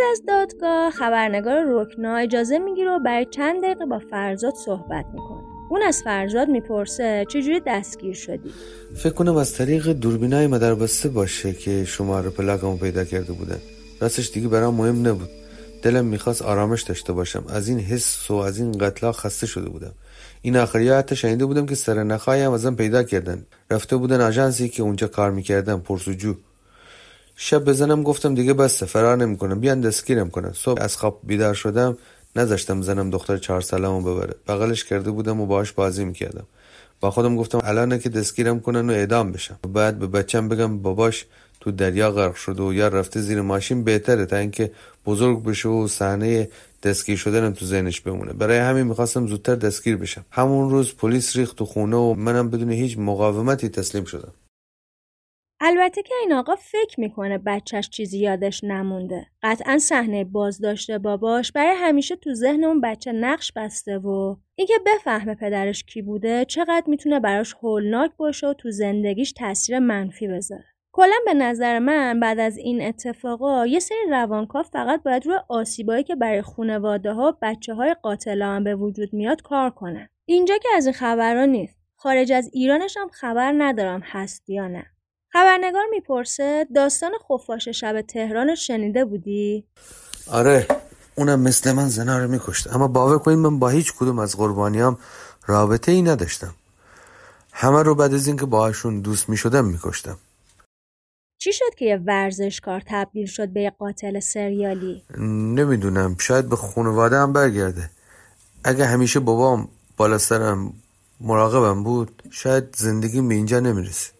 بعد از دادگاه خبرنگار رکنا اجازه می‌گیره و برای چند دقیقه با فرزاد صحبت می‌کنه. اون از فرزاد می‌پرسه چجوری دستگیر شدی؟ فکر کنم از طریق دوربینای مدر بسته باشه که شما رو پلاکمو پیدا کرده بودن. راستش دیگه برام مهم نبود. دلم می‌خواست آرامش داشته باشم. از این حس و از این قتلا خسته شده بودم. این آخریا حتی شنیده بودم که سر نخواهی هم ازم پیدا کردن. رفته بودن آژانسی که اونجا کار می‌کردم پرسوجو. شب بزنم گفتم دیگه بسته فرار نمی‌کنم. بیان دستگیرم کنن. صبح از خواب بیدار شدم نذاشتم زنم دختر چهار سالمو ببره. بغلش کرده بودم و باهاش بازی می‌کردم. با خودم گفتم الان که دستگیرم کنن و اعدام بشم. بعد به بچم بگم باباش تو دریا غرق شده و یا رفته زیر ماشین بهتره تا اینکه بزرگ بشه و صحنه دستگیر شدنم تو ذهنش بمونه. برای همین می‌خواستم زودتر دستگیر بشم. همون روز پلیس ریخت تو خونه و منم بدون هیچ مقاومتی تسلیم شدم. البته که این آقا فکر می‌کنه بچهش چیزی یادش نمونده. قطعا صحنه بازداشت باباش برای همیشه تو ذهن اون بچه نقش بسته و اینکه بفهمه پدرش کی بوده چقدر می‌تونه براش هولناک باشه و تو زندگیش تاثیر منفی بذاره. کلا به نظر من بعد از این اتفاقا یه سری روانکاو فقط باید روی آسیبایی که برای خانواده ها بچه های قاتلان به وجود میاد کار کنن. اینجا که از این خبرها نیست. خارج از ایرانش هم خبر ندارم هست یا نه. خبرنگار می‌پرسه داستان خفاش شب تهران شنیده بودی؟ آره اونم مثل من زنا رو میکشت. اما باور کنید من با هیچ کدوم از قربانیام رابطه ای نداشتم. همه رو بعد از اینکه باهاشون دوست می‌شدم میکشتم. چی شد که یه ورزشکار تبدیل شد به یه قاتل سریالی؟ نمی‌دونم شاید به خانواده هم برگرده. اگه همیشه بابام بالا سرم مراقبم بود شاید زندگی به اینجا نمی‌رسید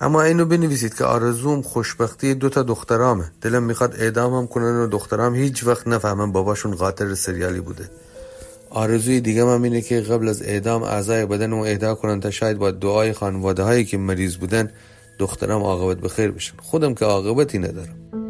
اما اینو بنویسید که آرزوم خوشبختی دو تا دخترامه. دلم می‌خواد اعدامم کنن و دخترام هیچ وقت نفهمن باباشون قاتل سریالی بوده. آرزوی دیگه هم اینه که قبل از اعدام اعضای بدن و اهدا کنن تا شاید با دعای خانواده هایی که مریض بودن دخترم عاقبت بخیر بشن. خودم که عاقبتی ندارم.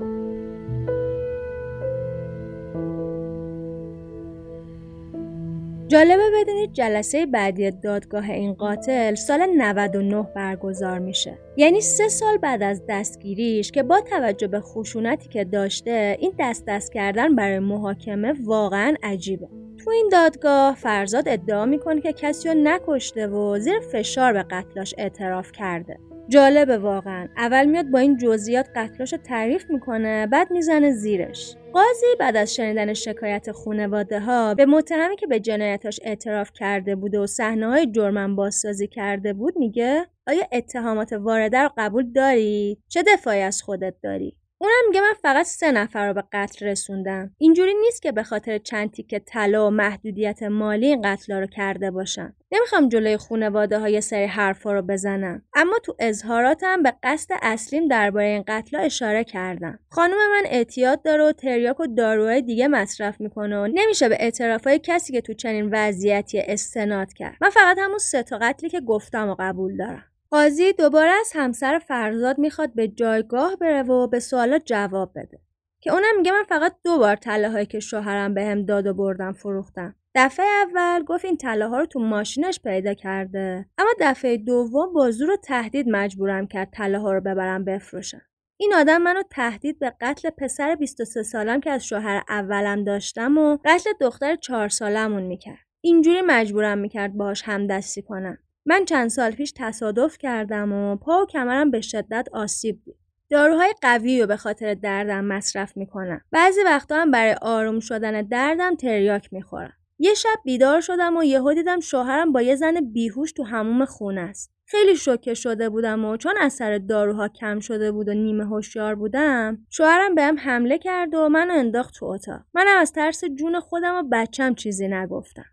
جالبه بدونید جلسه بعدی دادگاه این قاتل سال 99 برگزار میشه. یعنی سه سال بعد از دستگیریش که با توجه به خشونتی که داشته این دست دست کردن برای محاکمه واقعا عجیبه. تو این دادگاه فرزاد ادعا می‌کنه که کسی رو نکشته و زیر فشار به قتلاش اعتراف کرده. جالبه واقعا. اول میاد با این جزئیات قتلاش رو تعریف می‌کنه بعد می‌زنه زیرش. قاضی بعد از شنیدن شکایت خونواده ها به متهمی که به جنایتاش اعتراف کرده بوده و صحنه های جرمن بازسازی کرده بود میگه آیا اتهامات وارده رو قبول داری؟ چه دفاعی از خودت داری؟ اونم میگه من فقط سه نفر رو به قتل رسوندم. اینجوری نیست که به خاطر چند تیکه طلا و محدودیت مالی این قتلا رو کرده باشم نمی‌خوام جلوی خونواده های سری حرفا رو بزنم. اما تو اظهاراتم به قصد اصلیم درباره این قتلا اشاره کردم. خانم من اعتیاد داره و تریاک و داروهای دیگه مصرف می‌کنه و نمیشه به اعترافهای کسی که تو چنین وضعیتی استناد کرد. من فقط همون سه تا قتلی که گفتم و قبول دارم. قاضی دوباره از همسر فرزاد می‌خواد به جایگاه بره و به سوالات جواب بده. که اونم میگه من فقط دو بار هایی که شوهرم بهم داد و بردم فروختم. دفعه اول گفت این طلاها رو تو ماشینش پیدا کرده. اما دفعه دوم با زور و تهدید مجبورم کرد طلاها رو ببرم بفروشم. این آدم منو تهدید به قتل پسر 23 سالم که از شوهر اولم داشتم و قتل دختر 4 سالمون می‌کرد. اینجوری مجبورم می‌کرد باهاش همدستی کنم. من چند سال پیش تصادف کردم و پا و کمرم به شدت آسیب دید داروهای قوی رو به خاطر دردم مصرف می‌کنم. بعضی وقتا هم برای آروم شدن دردم تریاک می‌خورم. یه شب بیدار شدم و یهو دیدم شوهرم با یه زن بیهوش تو هموم خونه است. خیلی شوکه شده بودم و چون اثر داروها کم شده بود و نیمه هوشیار بودم شوهرم بهم حمله کرد و منو انداخت تو اتاق. منم از ترس جون خودم و بچم چیزی نگفتم.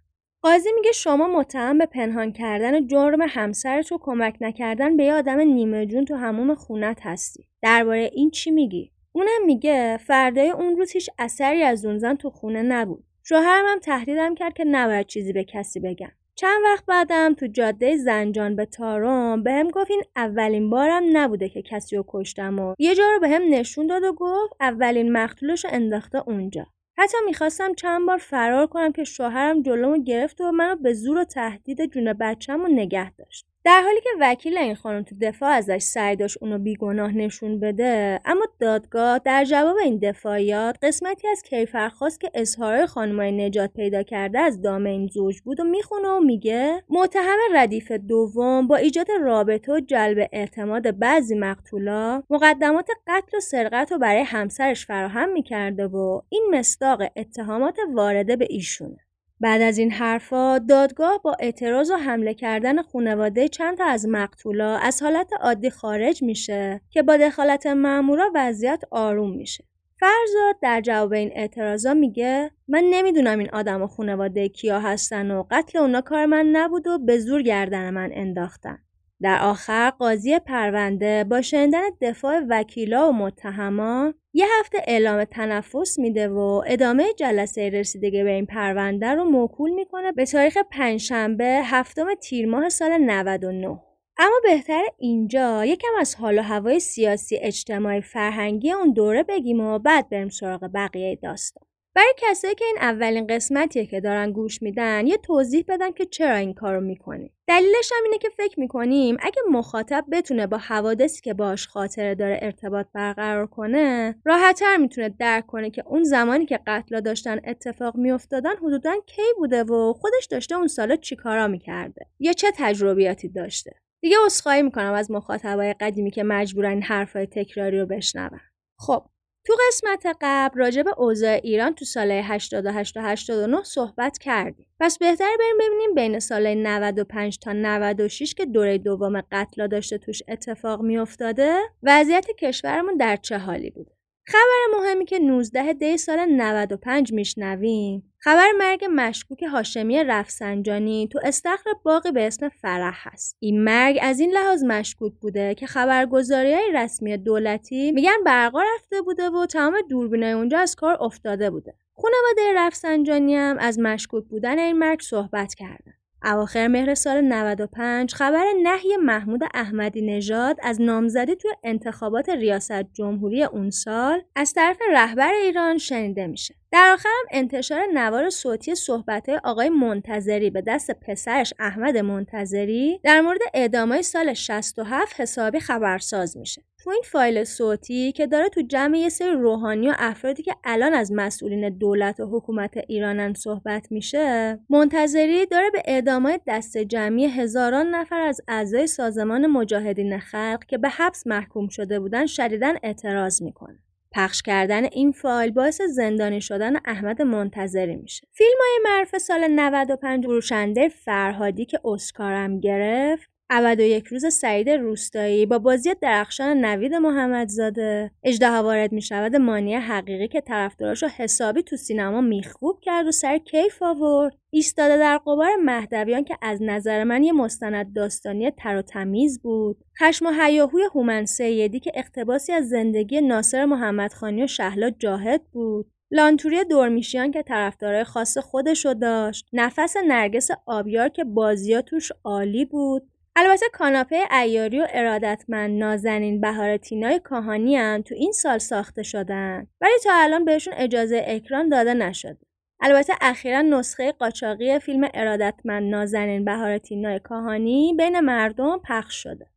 قاضی میگه شما متهم به پنهان کردن جرم همسرت و کمک نکردن به یه آدم نیمه جون تو هموم خونت هستی. درباره این چی میگی؟ اونم میگه فردای اون روز هیچ اثری از اون زن تو خونه نبود. شوهرم هم تهدیدم کرد که نباید چیزی به کسی بگم. چند وقت بعدم تو جاده زنجان به تارم بهم گفت این اولین بارم نبوده که کسی رو کشتم و یه جا رو بهم نشون داد و گفت اولین مقتولش رو انداخته اونجا. حتی می‌خواستم چند بار فرار کنم که شوهرم جلومو گرفت و منو به زور و تهدید جون بچه‌مو نگه داشت. در حالی که وکیل این خانم تو دفاع ازش سعی داشت اونو بیگناه نشون بده اما دادگاه در جواب این دفاعیات قسمتی از کیفر خواست که اظهار خانمای نجات پیدا کرده از دام این زوج بود و می‌خونه و میگه متهم ردیف دوم با ایجاد رابطه و جلب اعتماد بعضی مقتولا مقدمات قتل و سرقت رو برای همسرش فراهم می‌کرده و این مصداق اتهامات وارده به ایشونه. بعد از این حرفا دادگاه با اعتراض و حمله کردن خانواده چند تا از مقتولا از حالت عادی خارج میشه که با دخالت مامورا وضعیت آروم میشه. فرزاد در جواب این اعتراضا میگه من نمی‌دونم این آدم و خانواده کیا هستن و قتل اونا کار من نبود و به زور گردن من انداختن. در آخر قاضی پرونده با شنیدن دفاع وکیلا و متهما یه هفته اعلام تنفس میده و ادامه جلسه رسیدگی به این پرونده رو موکول می‌کنه به تاریخ پنجشنبه هفتم تیر ماه سال 99 اما بهتر اینجا یکم از حال و هوای سیاسی اجتماعی فرهنگی اون دوره بگیم و بعد بریم سراغ بقیه داستان. برای کسایی که این اولین قسمتیه که دارن گوش میدن یه توضیح بدن که چرا این کارو می‌کنیم دلیلش هم اینه که فکر می‌کنیم اگه مخاطب بتونه با حوادثی که باش خاطره داره ارتباط برقرار کنه راحتتر می‌تونه درک کنه که اون زمانی که قتلا داشتن اتفاق میافتادن حدودا کی بوده و خودش داشته اون سالا چیکارا می‌کرده یا چه تجربیاتی داشته. دیگه عذرخواهی می‌کنم از مخاطبای قدیمی که مجبورن این حرفای تکراری رو بشنون. خب تو قسمت قبل راجع به اوضاع ایران تو سال 88 و 89 صحبت کردیم. پس بهتر بریم ببینیم بین سال 95 تا 96 که دوره دوم قتلا داشته توش اتفاق میافتاده وضعیت کشورمون در چه حالی بوده. خبر مهمی که 19 دی سال 95 میشنویم. خبر مرگ مشکوک هاشمی رفسنجانی تو استخر باقی به اسم فرح هست. این مرگ از این لحاظ مشکوک بوده که خبرگزاری های رسمی دولتی میگن برقا رفته بوده و تمام دوربینای اونجا از کار افتاده بوده. خانواده رفسنجانی هم از مشکوک بودن این مرگ صحبت کردن. اواخر مهر سال 95 خبر نهی محمود احمدی نژاد از نامزدی توی انتخابات ریاست جمهوری اون سال از طرف رهبر ایران شنیده میشه. در آخرم انتشار نوار صوتی صحبت آقای منتظری به دست پسرش احمد منتظری در مورد اعدامای سال 67 حسابی خبرساز میشه. تو این فایل صوتی که داره تو جمع یه سری روحانی و افرادی که الان از مسئولین دولت و حکومت ایرانن صحبت میشه منتظری داره به اعدامای دست جمعی هزاران نفر از اعضای سازمان مجاهدین خلق که به حبس محکوم شده بودن شدیدن اعتراض می‌کنه پخش کردن این فایل باعث زندانی شدن احمد منتظری میشه. فیلم های معرف سال 95 فروشنده فرهادی که اسکارم گرفت و یک روز سعید روستایی با بازی درخشان نوید محمدزاده. اجده وارد می شود مانی حقیقی که طرفداراش رو حسابی تو سینما میخوب کرد و سر کیف آورد. ایستاده در قبار مهدویان که از نظر من یه مستند داستانی تر و تمیز بود. خشم و هیاهوی هومن سیدی که اقتباسی از زندگی ناصر محمدخانی و شهلا جاهد بود. لانتوری دورمیشیان که طرفدارای خاص خودشو داشت. نفس نرگس آبیار که بازیا توش عالی بود. البته کاناپه ایاری و ارادتمند نازنین بهار تینای کاهانی هم تو این سال ساخته شدن. ولی تا الان بهشون اجازه اکران داده نشده. البته اخیرا نسخه قاچاقی فیلم ارادتمند نازنین بهار تینای کاهانی بین مردم پخش شده.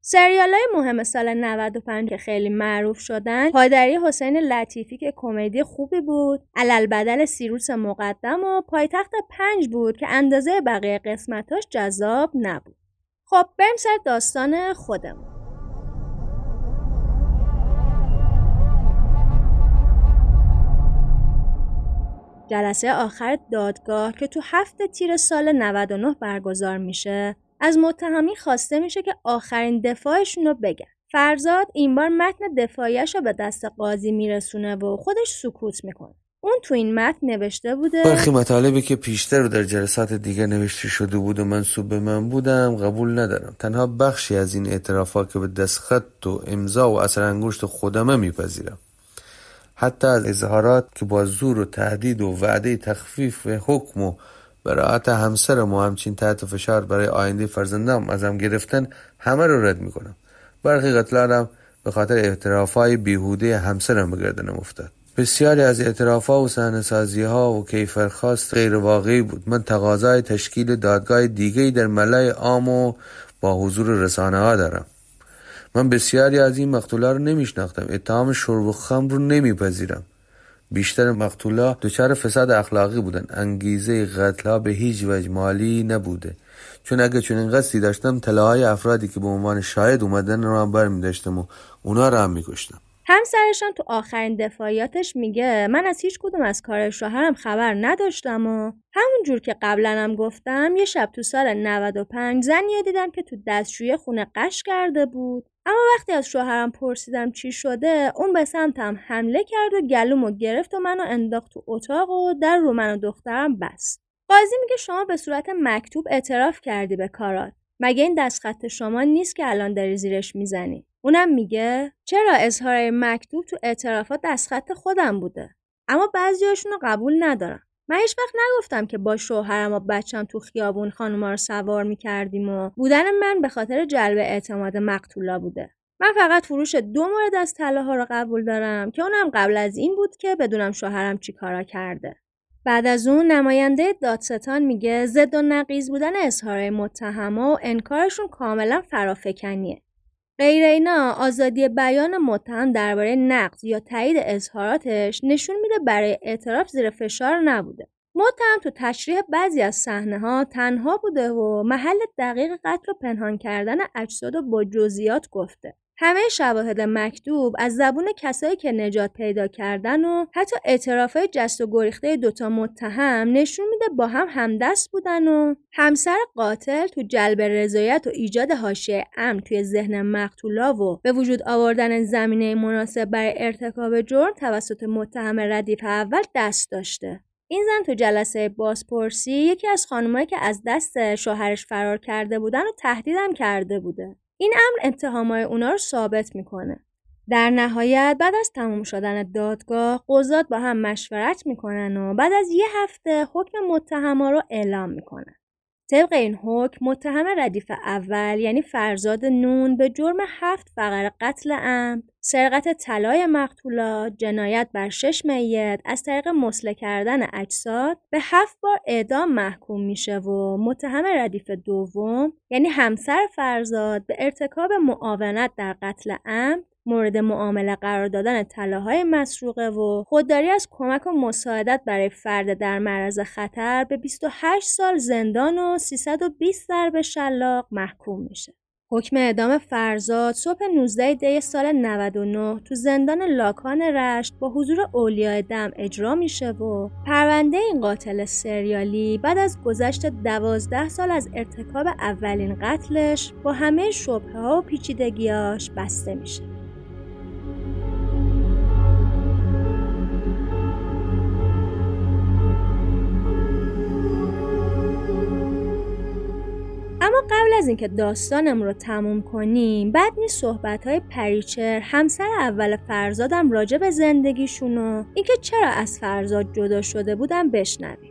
سریال های مهم سال 95 که خیلی معروف شدن پادری حسین لطیفی که کمدی خوبی بود علل بدل سیروس مقدم و پایتخت پنج بود که اندازه بقیه قسمتاش جذاب نبود. خب بریم سر داستان خودمون جلسه آخر دادگاه که تو هفت تیر سال 99 برگزار میشه از متهمی خواسته میشه که آخرین دفاعشون رو بگن. فرزاد این بار متن دفاعیش رو به دست قاضی میرسونه و خودش سکوت می‌کنه. اون تو این متن نوشته بوده. برخی مطالبی که پیشتر در جلسات دیگر نوشته شده بود و منصوب به من بودم قبول ندارم. تنها بخشی از این اعترافات که به دستخط و امضا و اثر انگشت خودمه میپذیرم. حتی از اظهارات که با زور و تهدید و وعده تخفیف حکم و براعت همسرم و همچین تحت فشار برای آینده فرزندم ازم گرفتن همه رو رد می‌کنم. برخی قتلانم به خاطر اعترافای بیهوده همسرم به گردنم افتاد. بسیاری از اعترافها و سحنه ها و کیفرخواست غیر واقعی بود. من تقاضای تشکیل دادگاه دیگه در ملای عام و با حضور رسانه ها دارم. من بسیاری از این مقتولا رو نمیشناختم. اتهام شرب و خمر رو نمیپذیرم. بیشتر مقتولا دچار فساد اخلاقی بودن. انگیزه قتلها به هیچ وجه مالی نبوده. چون اگه چون قصدی داشتم طلاهای افرادی که به عنوان شاهد اومدن رو هم برمی داشتم و اونا رو هم میکشتم. همسرشان تو آخرین دفاعیاتش میگه من از هیچ کدوم از کار شوهرم خبر نداشتم و همون جور که قبلا هم گفتم یه شب تو سال 95 زنی دیدم که تو دستشوی خونه قش کرده بود. اما وقتی از شوهرم پرسیدم چی شده اون به سمتم حمله کرد و گلومو گرفت و منو انداخت تو اتاق و در رو من و دخترم بست. قاضی میگه شما به صورت مکتوب اعتراف کردی به کارات. مگه این دستخط شما نیست که الان داری زیرش می‌زنی؟ اونم میگه چرا اظهار مکتوب تو اعترافات دستخط خودم بوده؟ اما بعضیاشون رو قبول ندارم. من هیچ وقت نگفتم که با شوهرم و بچم تو خیابون خانوما رو سوار می‌کردیم و بودن من به خاطر جلب اعتماد مقتولا بوده. من فقط فروش دو مورد از طلاها رو قبول دارم که اونم قبل از این بود که بدونم شوهرم چی کارا کرده. بعد از اون نماینده دادستان میگه ضد و نقیز بودن اظهار متهما و انکارشون کاملا فرافکنیه. غیر اینا آزادی بیان متهم درباره نقض یا تایید اظهاراتش نشون میده برای اعتراف زیر فشار نبوده. متهم تو تشریح بعضی از صحنه ها تنها بوده و محل دقیق قتل رو پنهان کردن اجساد و با جزئیات گفته. همه شواهد مکتوب از زبون کسایی که نجات پیدا کردن و حتی اعترافای جست و گریخته دوتا متهم نشون میده با هم همدست بودن و همسر قاتل تو جلب رضایت و ایجاد حاشیه امن توی ذهن مقتولا و به وجود آوردن زمینه مناسب برای ارتکاب جرم توسط متهم ردیف اول دست داشته. این زن تو جلسه بازپرسی یکی از خانمایی که از دست شوهرش فرار کرده بودن و تهدیدم کرده بوده. این امر اتهامای اونا رو ثابت می‌کنه. در نهایت بعد از تموم شدن دادگاه قضات با هم مشورت می‌کنن و بعد از یه هفته حکم متهما رو اعلام می‌کنن. طبق این حکم متهم ردیف اول یعنی فرزاد نون به جرم هفت فقر قتل عمد سرقت طلای مقتولا جنایت بر شش میت از طریق مسله کردن اجساد به هفت بار اعدام محکوم میشه و متهم ردیف دوم یعنی همسر فرزاد به ارتکاب معاونت در قتل عمد مورد معامله قرار دادن طلاهای مسروقه و خودداری از کمک و مساعدت برای فرد در معرض خطر به 28 سال زندان و 320 ضرب شلاق محکوم میشه. حکم اعدام فرزاد صبح 19 دی سال 99 تو زندان لاکان رشت با حضور اولیاء دم اجرا میشه و پرونده این قاتل سریالی بعد از گذشت دوازده سال از ارتکاب اولین قتلش با همه شبه ها و پیچیدگیاش بسته میشه. قبل از اینکه داستانم رو تموم کنیم بعد نیست صحبت های پریچر همسر اول فرزادم راجع به زندگیشون و اینکه چرا از فرزاد جدا شده بودم بشنویم.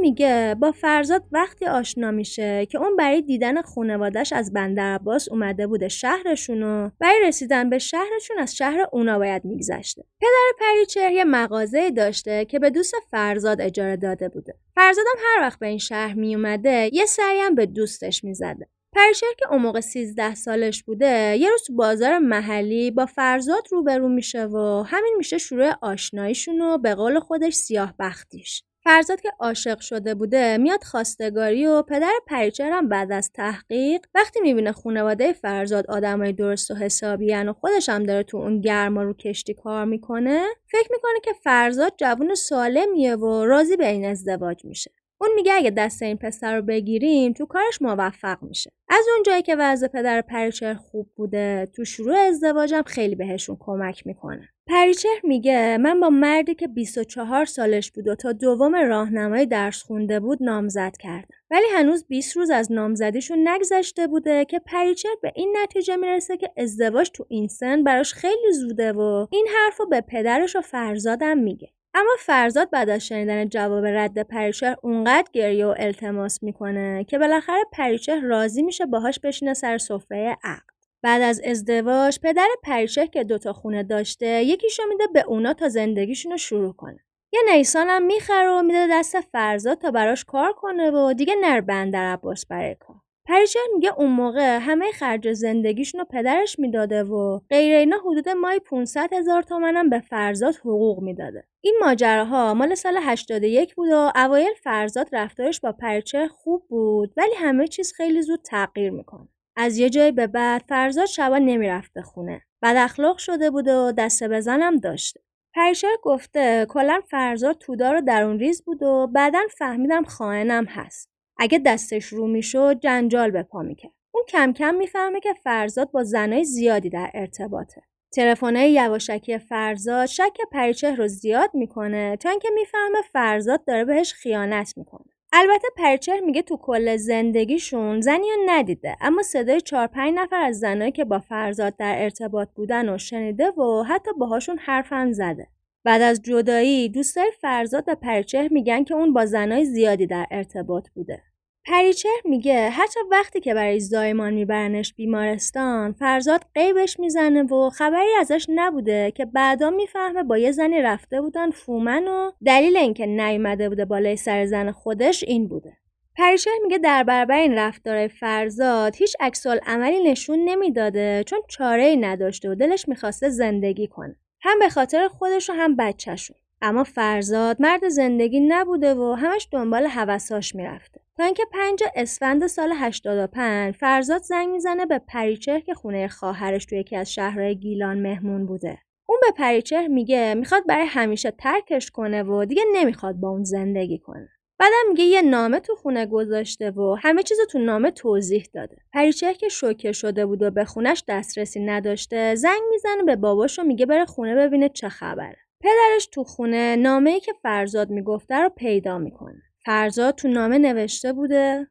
میگه با فرزاد وقتی آشنا میشه که اون برای دیدن خانوادش از بندر عباس اومده بوده شهرشون و برای رسیدن به شهرشون از شهر اونا باید میگذشته. پدر پریچهر یه مغازه داشته که به دوست فرزاد اجاره داده بوده. فرزادم هر وقت به این شهر میومده یه سری به دوستش می‌زده. پریشر که اون موقع 13 سالش بوده یه روز تو بازار محلی با فرزاد روبرو میشه و همین میشه شروع آشناییشون و به قول خودش سیاه بختیش فرزاد که عاشق شده بوده میاد خواستگاری و پدر پریچهر هم بعد از تحقیق وقتی می‌بینه خانواده فرزاد آدمای درست و حسابیان و خودش هم داره تو اون گرما رو کشتی کار می‌کنه فکر می‌کنه که فرزاد جوون سالمیه و راضی به این ازدواج میشه. اون میگه اگه دست این پسر رو بگیریم تو کارش موفق میشه. از اون جایی که وضع پدر پریچهر خوب بوده تو شروع ازدواجم خیلی بهشون کمک می‌کنه. پریچهر میگه من با مردی که 24 سالش بود و تا دوم راهنمایی درس خونده بود نامزد کردم ولی هنوز 20 روز از نامزدیشون نگذشته بوده که پریچهر به این نتیجه می‌رسه که ازدواج تو این سن براش خیلی زوده و این حرف رو به پدرش و فرزادم میگه. اما فرزاد بعد از شنیدن جواب رد پریچه اونقدر گریه و التماس می‌کنه که بالاخره پریچه راضی میشه باهاش بشینه سر سفره عقد بعد از ازدواج پدر پریچه که دوتا خونه داشته یکیشو میده به اونا تا زندگیشون رو شروع کنه. یه نیسان هم می‌خره و میده دست فرزاد تا براش کار کنه و دیگه نر بندر عباس برای کار. پریچن میگه اون موقع همه خرج زندگیشون رو پدرش می‌داده و غیر اینا حدود مای 500 هزار تومنم به فرزاد حقوق می‌داده. این ماجراها مال سال 81 بود و اوایل فرزاد رفتارش با پریچه خوب بود ولی همه چیز خیلی زود تغییر می‌کنه. از یه جای به بعد فرزاد شبا نمی‌رفته خونه. بد اخلاق شده بود و دسته بزنم داشته. پریچر گفته کلا فرزاد تودار و درون ریز بود و بعدا فهمیدم خائنم هست. اگه دستش رو می‌شد جنجال به پا می‌کرد. اون کم کم می‌فهمه که فرزاد با زنای زیادی در ارتباطه. تلفن‌های یواشکی فرزاد شک پریچه رو زیاد می‌کنه تا اینکه می‌فهمه فرزاد داره بهش خیانت می‌کنه. البته پریچه میگه تو کل زندگیشون زنی رو ندیده اما صدای چهار پنج نفر از زنایی که با فرزاد در ارتباط بودن و شنیده و حتی باهاشون حرفم زده. بعد از جدایی دوستای فرزاد و پریچه میگن که اون با زنای زیادی در ارتباط بوده. پریچر میگه حتی وقتی که برای زایمان میبرنش بیمارستان فرزاد قیبش می‌زنه و خبری ازش نبوده که بعدا می‌فهمه با یه زنی رفته بودن فومن و دلیل اینکه نیومده بوده بالای سر زن خودش این بوده. پریچر میگه در برابر این رفتار فرزاد هیچ عکسال عملی نشون نمی‌داده چون چاره ای نداشته و دلش می‌خواسته زندگی کنه. هم به خاطر خودش و هم بچهشون. اما فرزاد مرد زندگی نبوده و همش دنبال حوساش می‌رفته. تا اینکه پنج اسفند سال 85 فرزاد زنگ می‌زنه به پریچه که خونه خواهرش توی یکی از شهرهای گیلان مهمون بوده. اون به پریچه میگه می‌خواد برای همیشه ترکش کنه و دیگه نمی‌خواد با اون زندگی کنه. بعدم میگه یه نامه تو خونه گذاشته و همه چیز تو نامه توضیح داده. پریچه که شوکه شده بود و به خونش دسترسی نداشته زنگ می‌زنه به باباش و میگه بره خونه ببینه چه خبره. پدرش تو خونه نامه ای که فرزاد می‌گفته رو پیدا می‌کنه. فرزاد تو نامه نوشته بوده.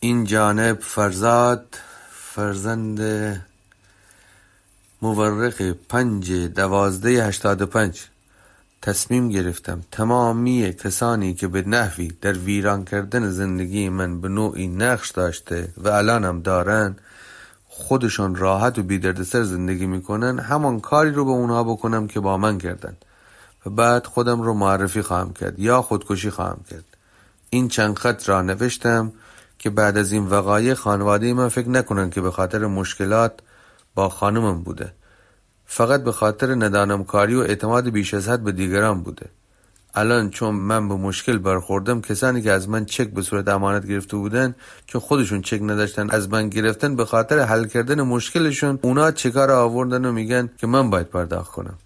این جانب فرزاد فرزند مورق پنج دوازده هشتاد پنج. تصمیم گرفتم تمامی کسانی که به نحوی در ویران کردن زندگی من به نوعی نقش داشته و الانم دارن خودشان راحت و بیدردسر زندگی می‌کنن همان کاری رو به اونها بکنم که با من کردن. بعد خودم رو معرفی خواهم کرد یا خودکشی خواهم کرد. این چند خط را نوشتم که بعد از این وقایع خانواده من فکر نکنن که به خاطر مشکلات با خانمم بوده. فقط به خاطر ندانم کاری و اعتماد بیش از حد به دیگران بوده. الان چون من به مشکل برخوردم کسانی که از من چک به صورت امانت گرفته بودن چون خودشون چک نداشتن از من گرفتن به خاطر حل کردن مشکلشون اونا چکار آوردن و میگن که من باید پرداخت کنم.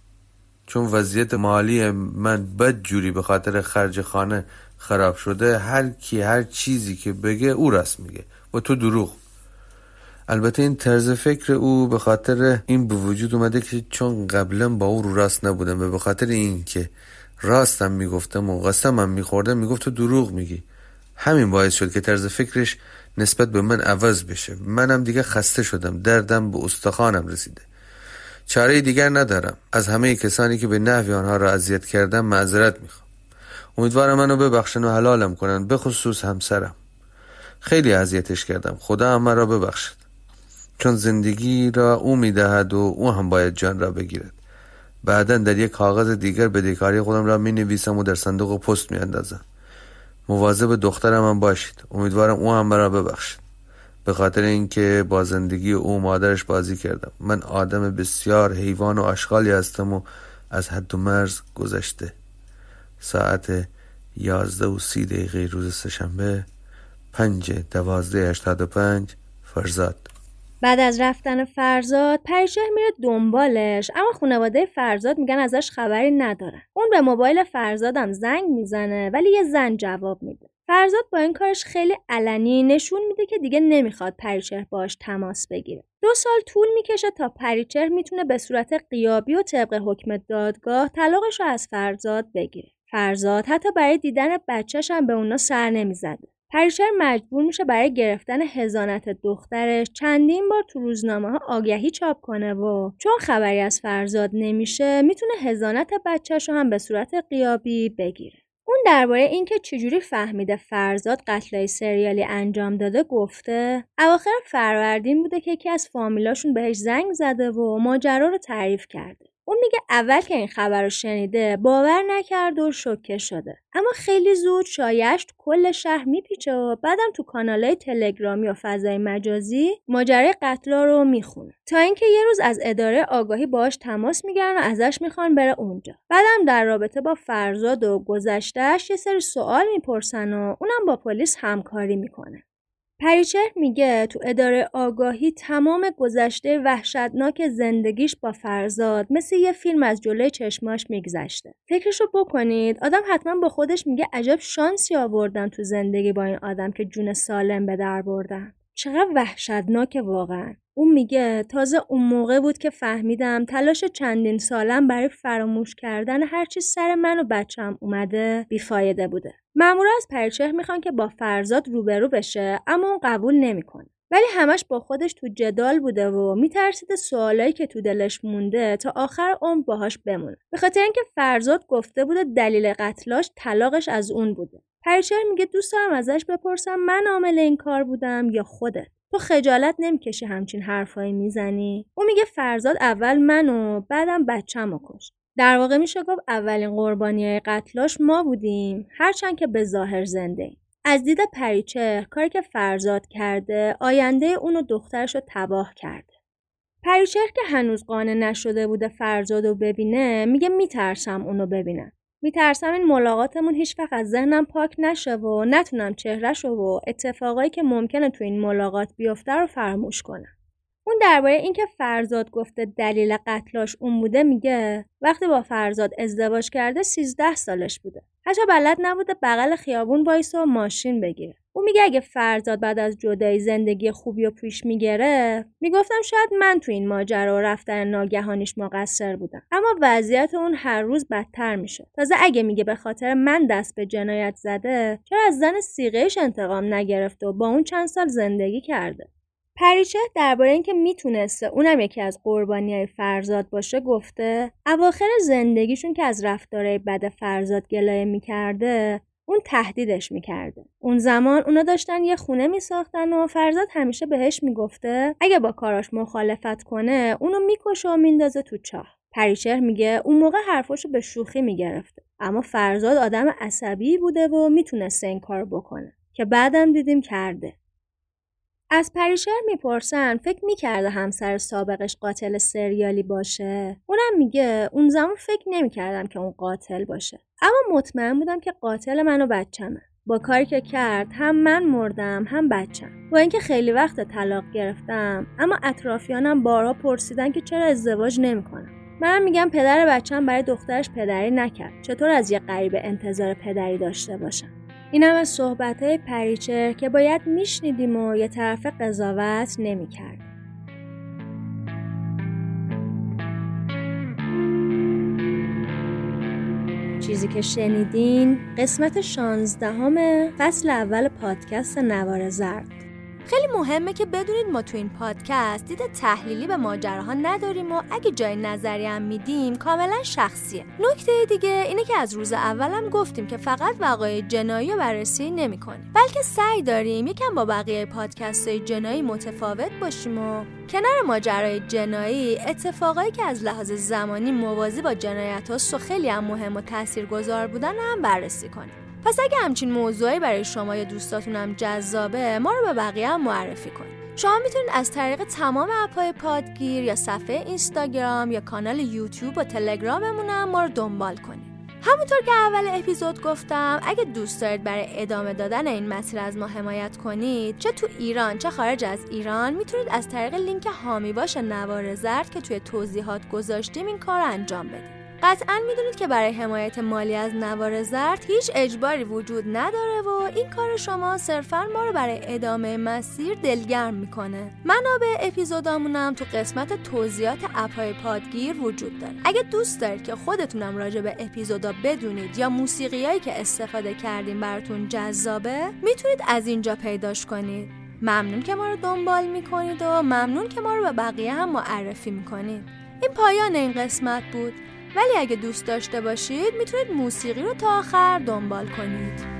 چون وضعیت مالی من بد جوری به خاطر خرج خانه خراب شده هر کی هر چیزی که بگه او راست میگه. و تو دروغ. البته این طرز فکر او به خاطر این به وجود اومده که چون قبلا با او رو راست نبودم و به خاطر این که راستم می‌گفتم و قسمم میخوردم می‌گفت تو دروغ میگی. همین باعث شد که طرز فکرش نسبت به من عوض بشه. منم دیگه خسته شدم دردم به استخوانم رسیده. چاره دیگر ندارم. از همه کسانی که به نحوی آنها را اذیت کردم معذرت می‌خوام. امیدوارم منو ببخشن و حلالم کنن به خصوص همسرم. خیلی اذیتش کردم. خدا هم مرا ببخشد. چون زندگی را او می‌دهد و او هم باید جان را بگیرد. بعدا در یک کاغذ دیگر بدهکاری خودم را می نویسم و در صندوق پست می اندازم مواظب دخترم هم باشید. امیدوارم او هم مرا ببخشد. به خاطر اینکه با زندگی او مادرش بازی کردم. من آدم بسیار حیوان و اشغالی هستم و از حد و مرز گذشته. ساعت یازده و سی دقیقه روز سهشنبه پنج دوازده هشتاد و پنج فرزاد. بعد از رفتن فرزاد پریشه میره دنبالش. اما خانواده فرزاد میگن ازش خبری ندارن اون به موبایل فرزادم زنگ می‌زنه ولی یه زن جواب میده. فرزاد با این کارش خیلی علنی نشون میده که دیگه نمی‌خواد پریچهر باش تماس بگیره. دو سال طول می‌کشه تا پریچهر می‌تونه به صورت قیابی و طبق حکم دادگاه طلاقش رو از فرزاد بگیره. فرزاد حتی برای دیدن بچهش هم به اونا سر نمی‌زده. پریشر مجبور میشه برای گرفتن هزانت دخترش چندین بار تو روزنامه ها آگهی چاپ کنه و چون خبری از فرزاد نمیشه می‌تونه هزانت بچهش رو هم به صورت قیابی بگیره. اون درباره اینکه چجوری فهمیده فرزاد قتلای سریالی انجام داده گفته اواخر فروردین بوده که یکی از فامیلاشون بهش زنگ زده و ماجرا رو تعریف کرده. اون میگه اول که این خبر رو شنیده باور نکرد و شوکه شده. اما خیلی زود شایش تو کل شهر میپیچه و بعدم تو کانالهای تلگرامی و فضای مجازی ماجرای قتلا رو می‌خونه. تا اینکه یه روز از اداره آگاهی باش تماس می‌گیرن و ازش می‌خوان بره اونجا. بعدم در رابطه با فرزاد و گذشتهش یه سری سوال می‌پرسن و اونم با پلیس همکاری می‌کنه. پریچهر میگه تو اداره آگاهی تمام گذشته وحشتناک زندگیش با فرزاد مثل یه فیلم از جلوی چشماش میگذشته. فکرشو بکنید آدم حتما با خودش میگه عجب شانسی آوردم تو زندگی با این آدم که جون سالم به در بردم. چقدر وحشتناک واقعا. اون میگه تازه اون موقع بود که فهمیدم تلاش چندین سالم برای فراموش کردن هرچی سر من و بچم اومده بیفایده بوده. مامورا از پرچه می‌خوان که با فرزاد روبرو بشه اما اون قبول نمی‌کنه. ولی همش با خودش تو جدال بوده و میترسیده سوالایی که تو دلش مونده تا آخر عمر باهاش بمونه. به خاطر اینکه فرزاد گفته بوده دلیل قتلاش طلاقش از اون بوده. پریچر میگه دوست دارم ازش بپرسم من عامل این کار بودم یا خودت تو خجالت نمی‌کشی همچین حرفایی می‌زنی او میگه فرزاد اول منو بعدم بچه‌مو کش در واقع میشه گفت اولین قربانی های قتلاش ما بودیم هرچند که به ظاهر زنده ایم. از دید پریچه کاری که فرزاد کرده آینده اون و دخترش رو تباه کرده پریچهر که هنوز قانع نشده بوده فرزاد رو ببینه میگه میترسم اونو ببینم میترسم این ملاقاتمون هیچ وقت از ذهنم پاک نشه و نتونم چهرش و اتفاقایی که ممکنه تو این ملاقات بیفته رو فراموش کنم. اون درباره اینکه فرزاد گفته دلیل قتلاش اون بوده میگه وقتی با فرزاد ازدواج کرده 13 سالش بوده. حتی بلد نبوده بغل خیابون وایسه و ماشین بگیره. او میگه اگه فرزاد بعد از جدایی زندگی خوبی و پیش میگره می‌گفتم شاید من تو این ماجرا و رفتن ناگهانیش مقصر بودم اما وضعیت اون هر روز بدتر میشه تازه اگه میگه به خاطر من دست به جنایت زده چرا از زن سیغهش انتقام نگرفته و با اون چند سال زندگی کرده پریچه درباره اینکه می‌تونسته اونم یکی از قربانی های فرزاد باشه گفته اواخر زندگیشون که از رفتارهای بد فرزاد گلایه می‌کرده اون تهدیدش می‌کرده. اون زمان اونا داشتن یه خونه میساختن و فرزاد همیشه بهش می‌گفته اگه با کاراش مخالفت کنه اونو می‌کشه و میندازه تو چاه. پریچهر میگه اون موقع حرفاشو به شوخی می‌گرفته. اما فرزاد آدم عصبی بوده و می‌تونسته این کار بکنه که بعدم دیدیم کرده. از پریشر می‌پرسن فکر می‌کرده همسر سابقش قاتل سریالی باشه؟ اونم میگه اون زمان فکر نمی‌کردم که اون قاتل باشه. اما مطمئن بودم که قاتل من و بچمه. با کاری که کرد هم من مردم هم بچم. با اینکه خیلی وقت طلاق گرفتم اما اطرافیانم بارها پرسیدن که چرا ازدواج نمی‌کنم. منم میگم پدر بچم برای دخترش پدری نکرد. چطور از یه غریب انتظار پدری داشته باشم؟ اینم از صحبت های پریچر که باید میشنیدیم و یه طرف قضاوت نمی‌کرد. چیزی که شنیدین قسمت شانزدهم فصل اول پادکست نوار زرد خیلی مهمه که بدونید ما تو این پادکست دید تحلیلی به ماجراها نداریم و اگه جای نظری هم میدیم کاملا شخصیه. نکته دیگه اینه که از روز اولم گفتیم که فقط وقایع جنایی رو بررسی نمی‌کنیم. بلکه سعی داریم یکم با بقیه پادکست های جنایی متفاوت باشیم و کنار ماجرای جنایی اتفاقایی که از لحاظ زمانی موازی با جنایت ها و خیلی هم مهم و تاثیرگذار بودن هم بررسی کنیم. پس اگه همچین موضوعی برای شما یا دوستاتون هم جذابه ما رو به بقیه هم معرفی کنید شما می‌تونید از طریق تمام اپهای پادگیر یا صفحه اینستاگرام یا کانال یوتیوب و تلگراممون هم ما رو دنبال کنید. همونطور که اول اپیزود گفتم اگه دوست دارید برای ادامه دادن این مسیر از ما حمایت کنید چه تو ایران چه خارج از ایران می‌تونید از طریق لینک هامی باش نوار زرد که توی توضیحات گذاشتیم این کار انجام بدید. قطعا می‌دونید که برای حمایت مالی از نوار زرد هیچ اجباری وجود نداره و این کار شما صرفا ما رو برای ادامه مسیر دلگرم می‌کنه. منابع اپیزودامونم تو قسمت توضیحات اپهای پادگیر وجود داره. اگه دوست دارید که خودتونم راجع به اپیزودا بدونید یا موسیقیایی که استفاده کردیم براتون جذابه می‌تونید از اینجا پیداش کنید. ممنون که ما رو دنبال می‌کنید و ممنون که ما رو به بقیه هم معرفی می‌کنید. این پایان این قسمت بود. ولی اگه دوست داشته باشید می‌تونید موسیقی رو تا آخر دنبال کنید.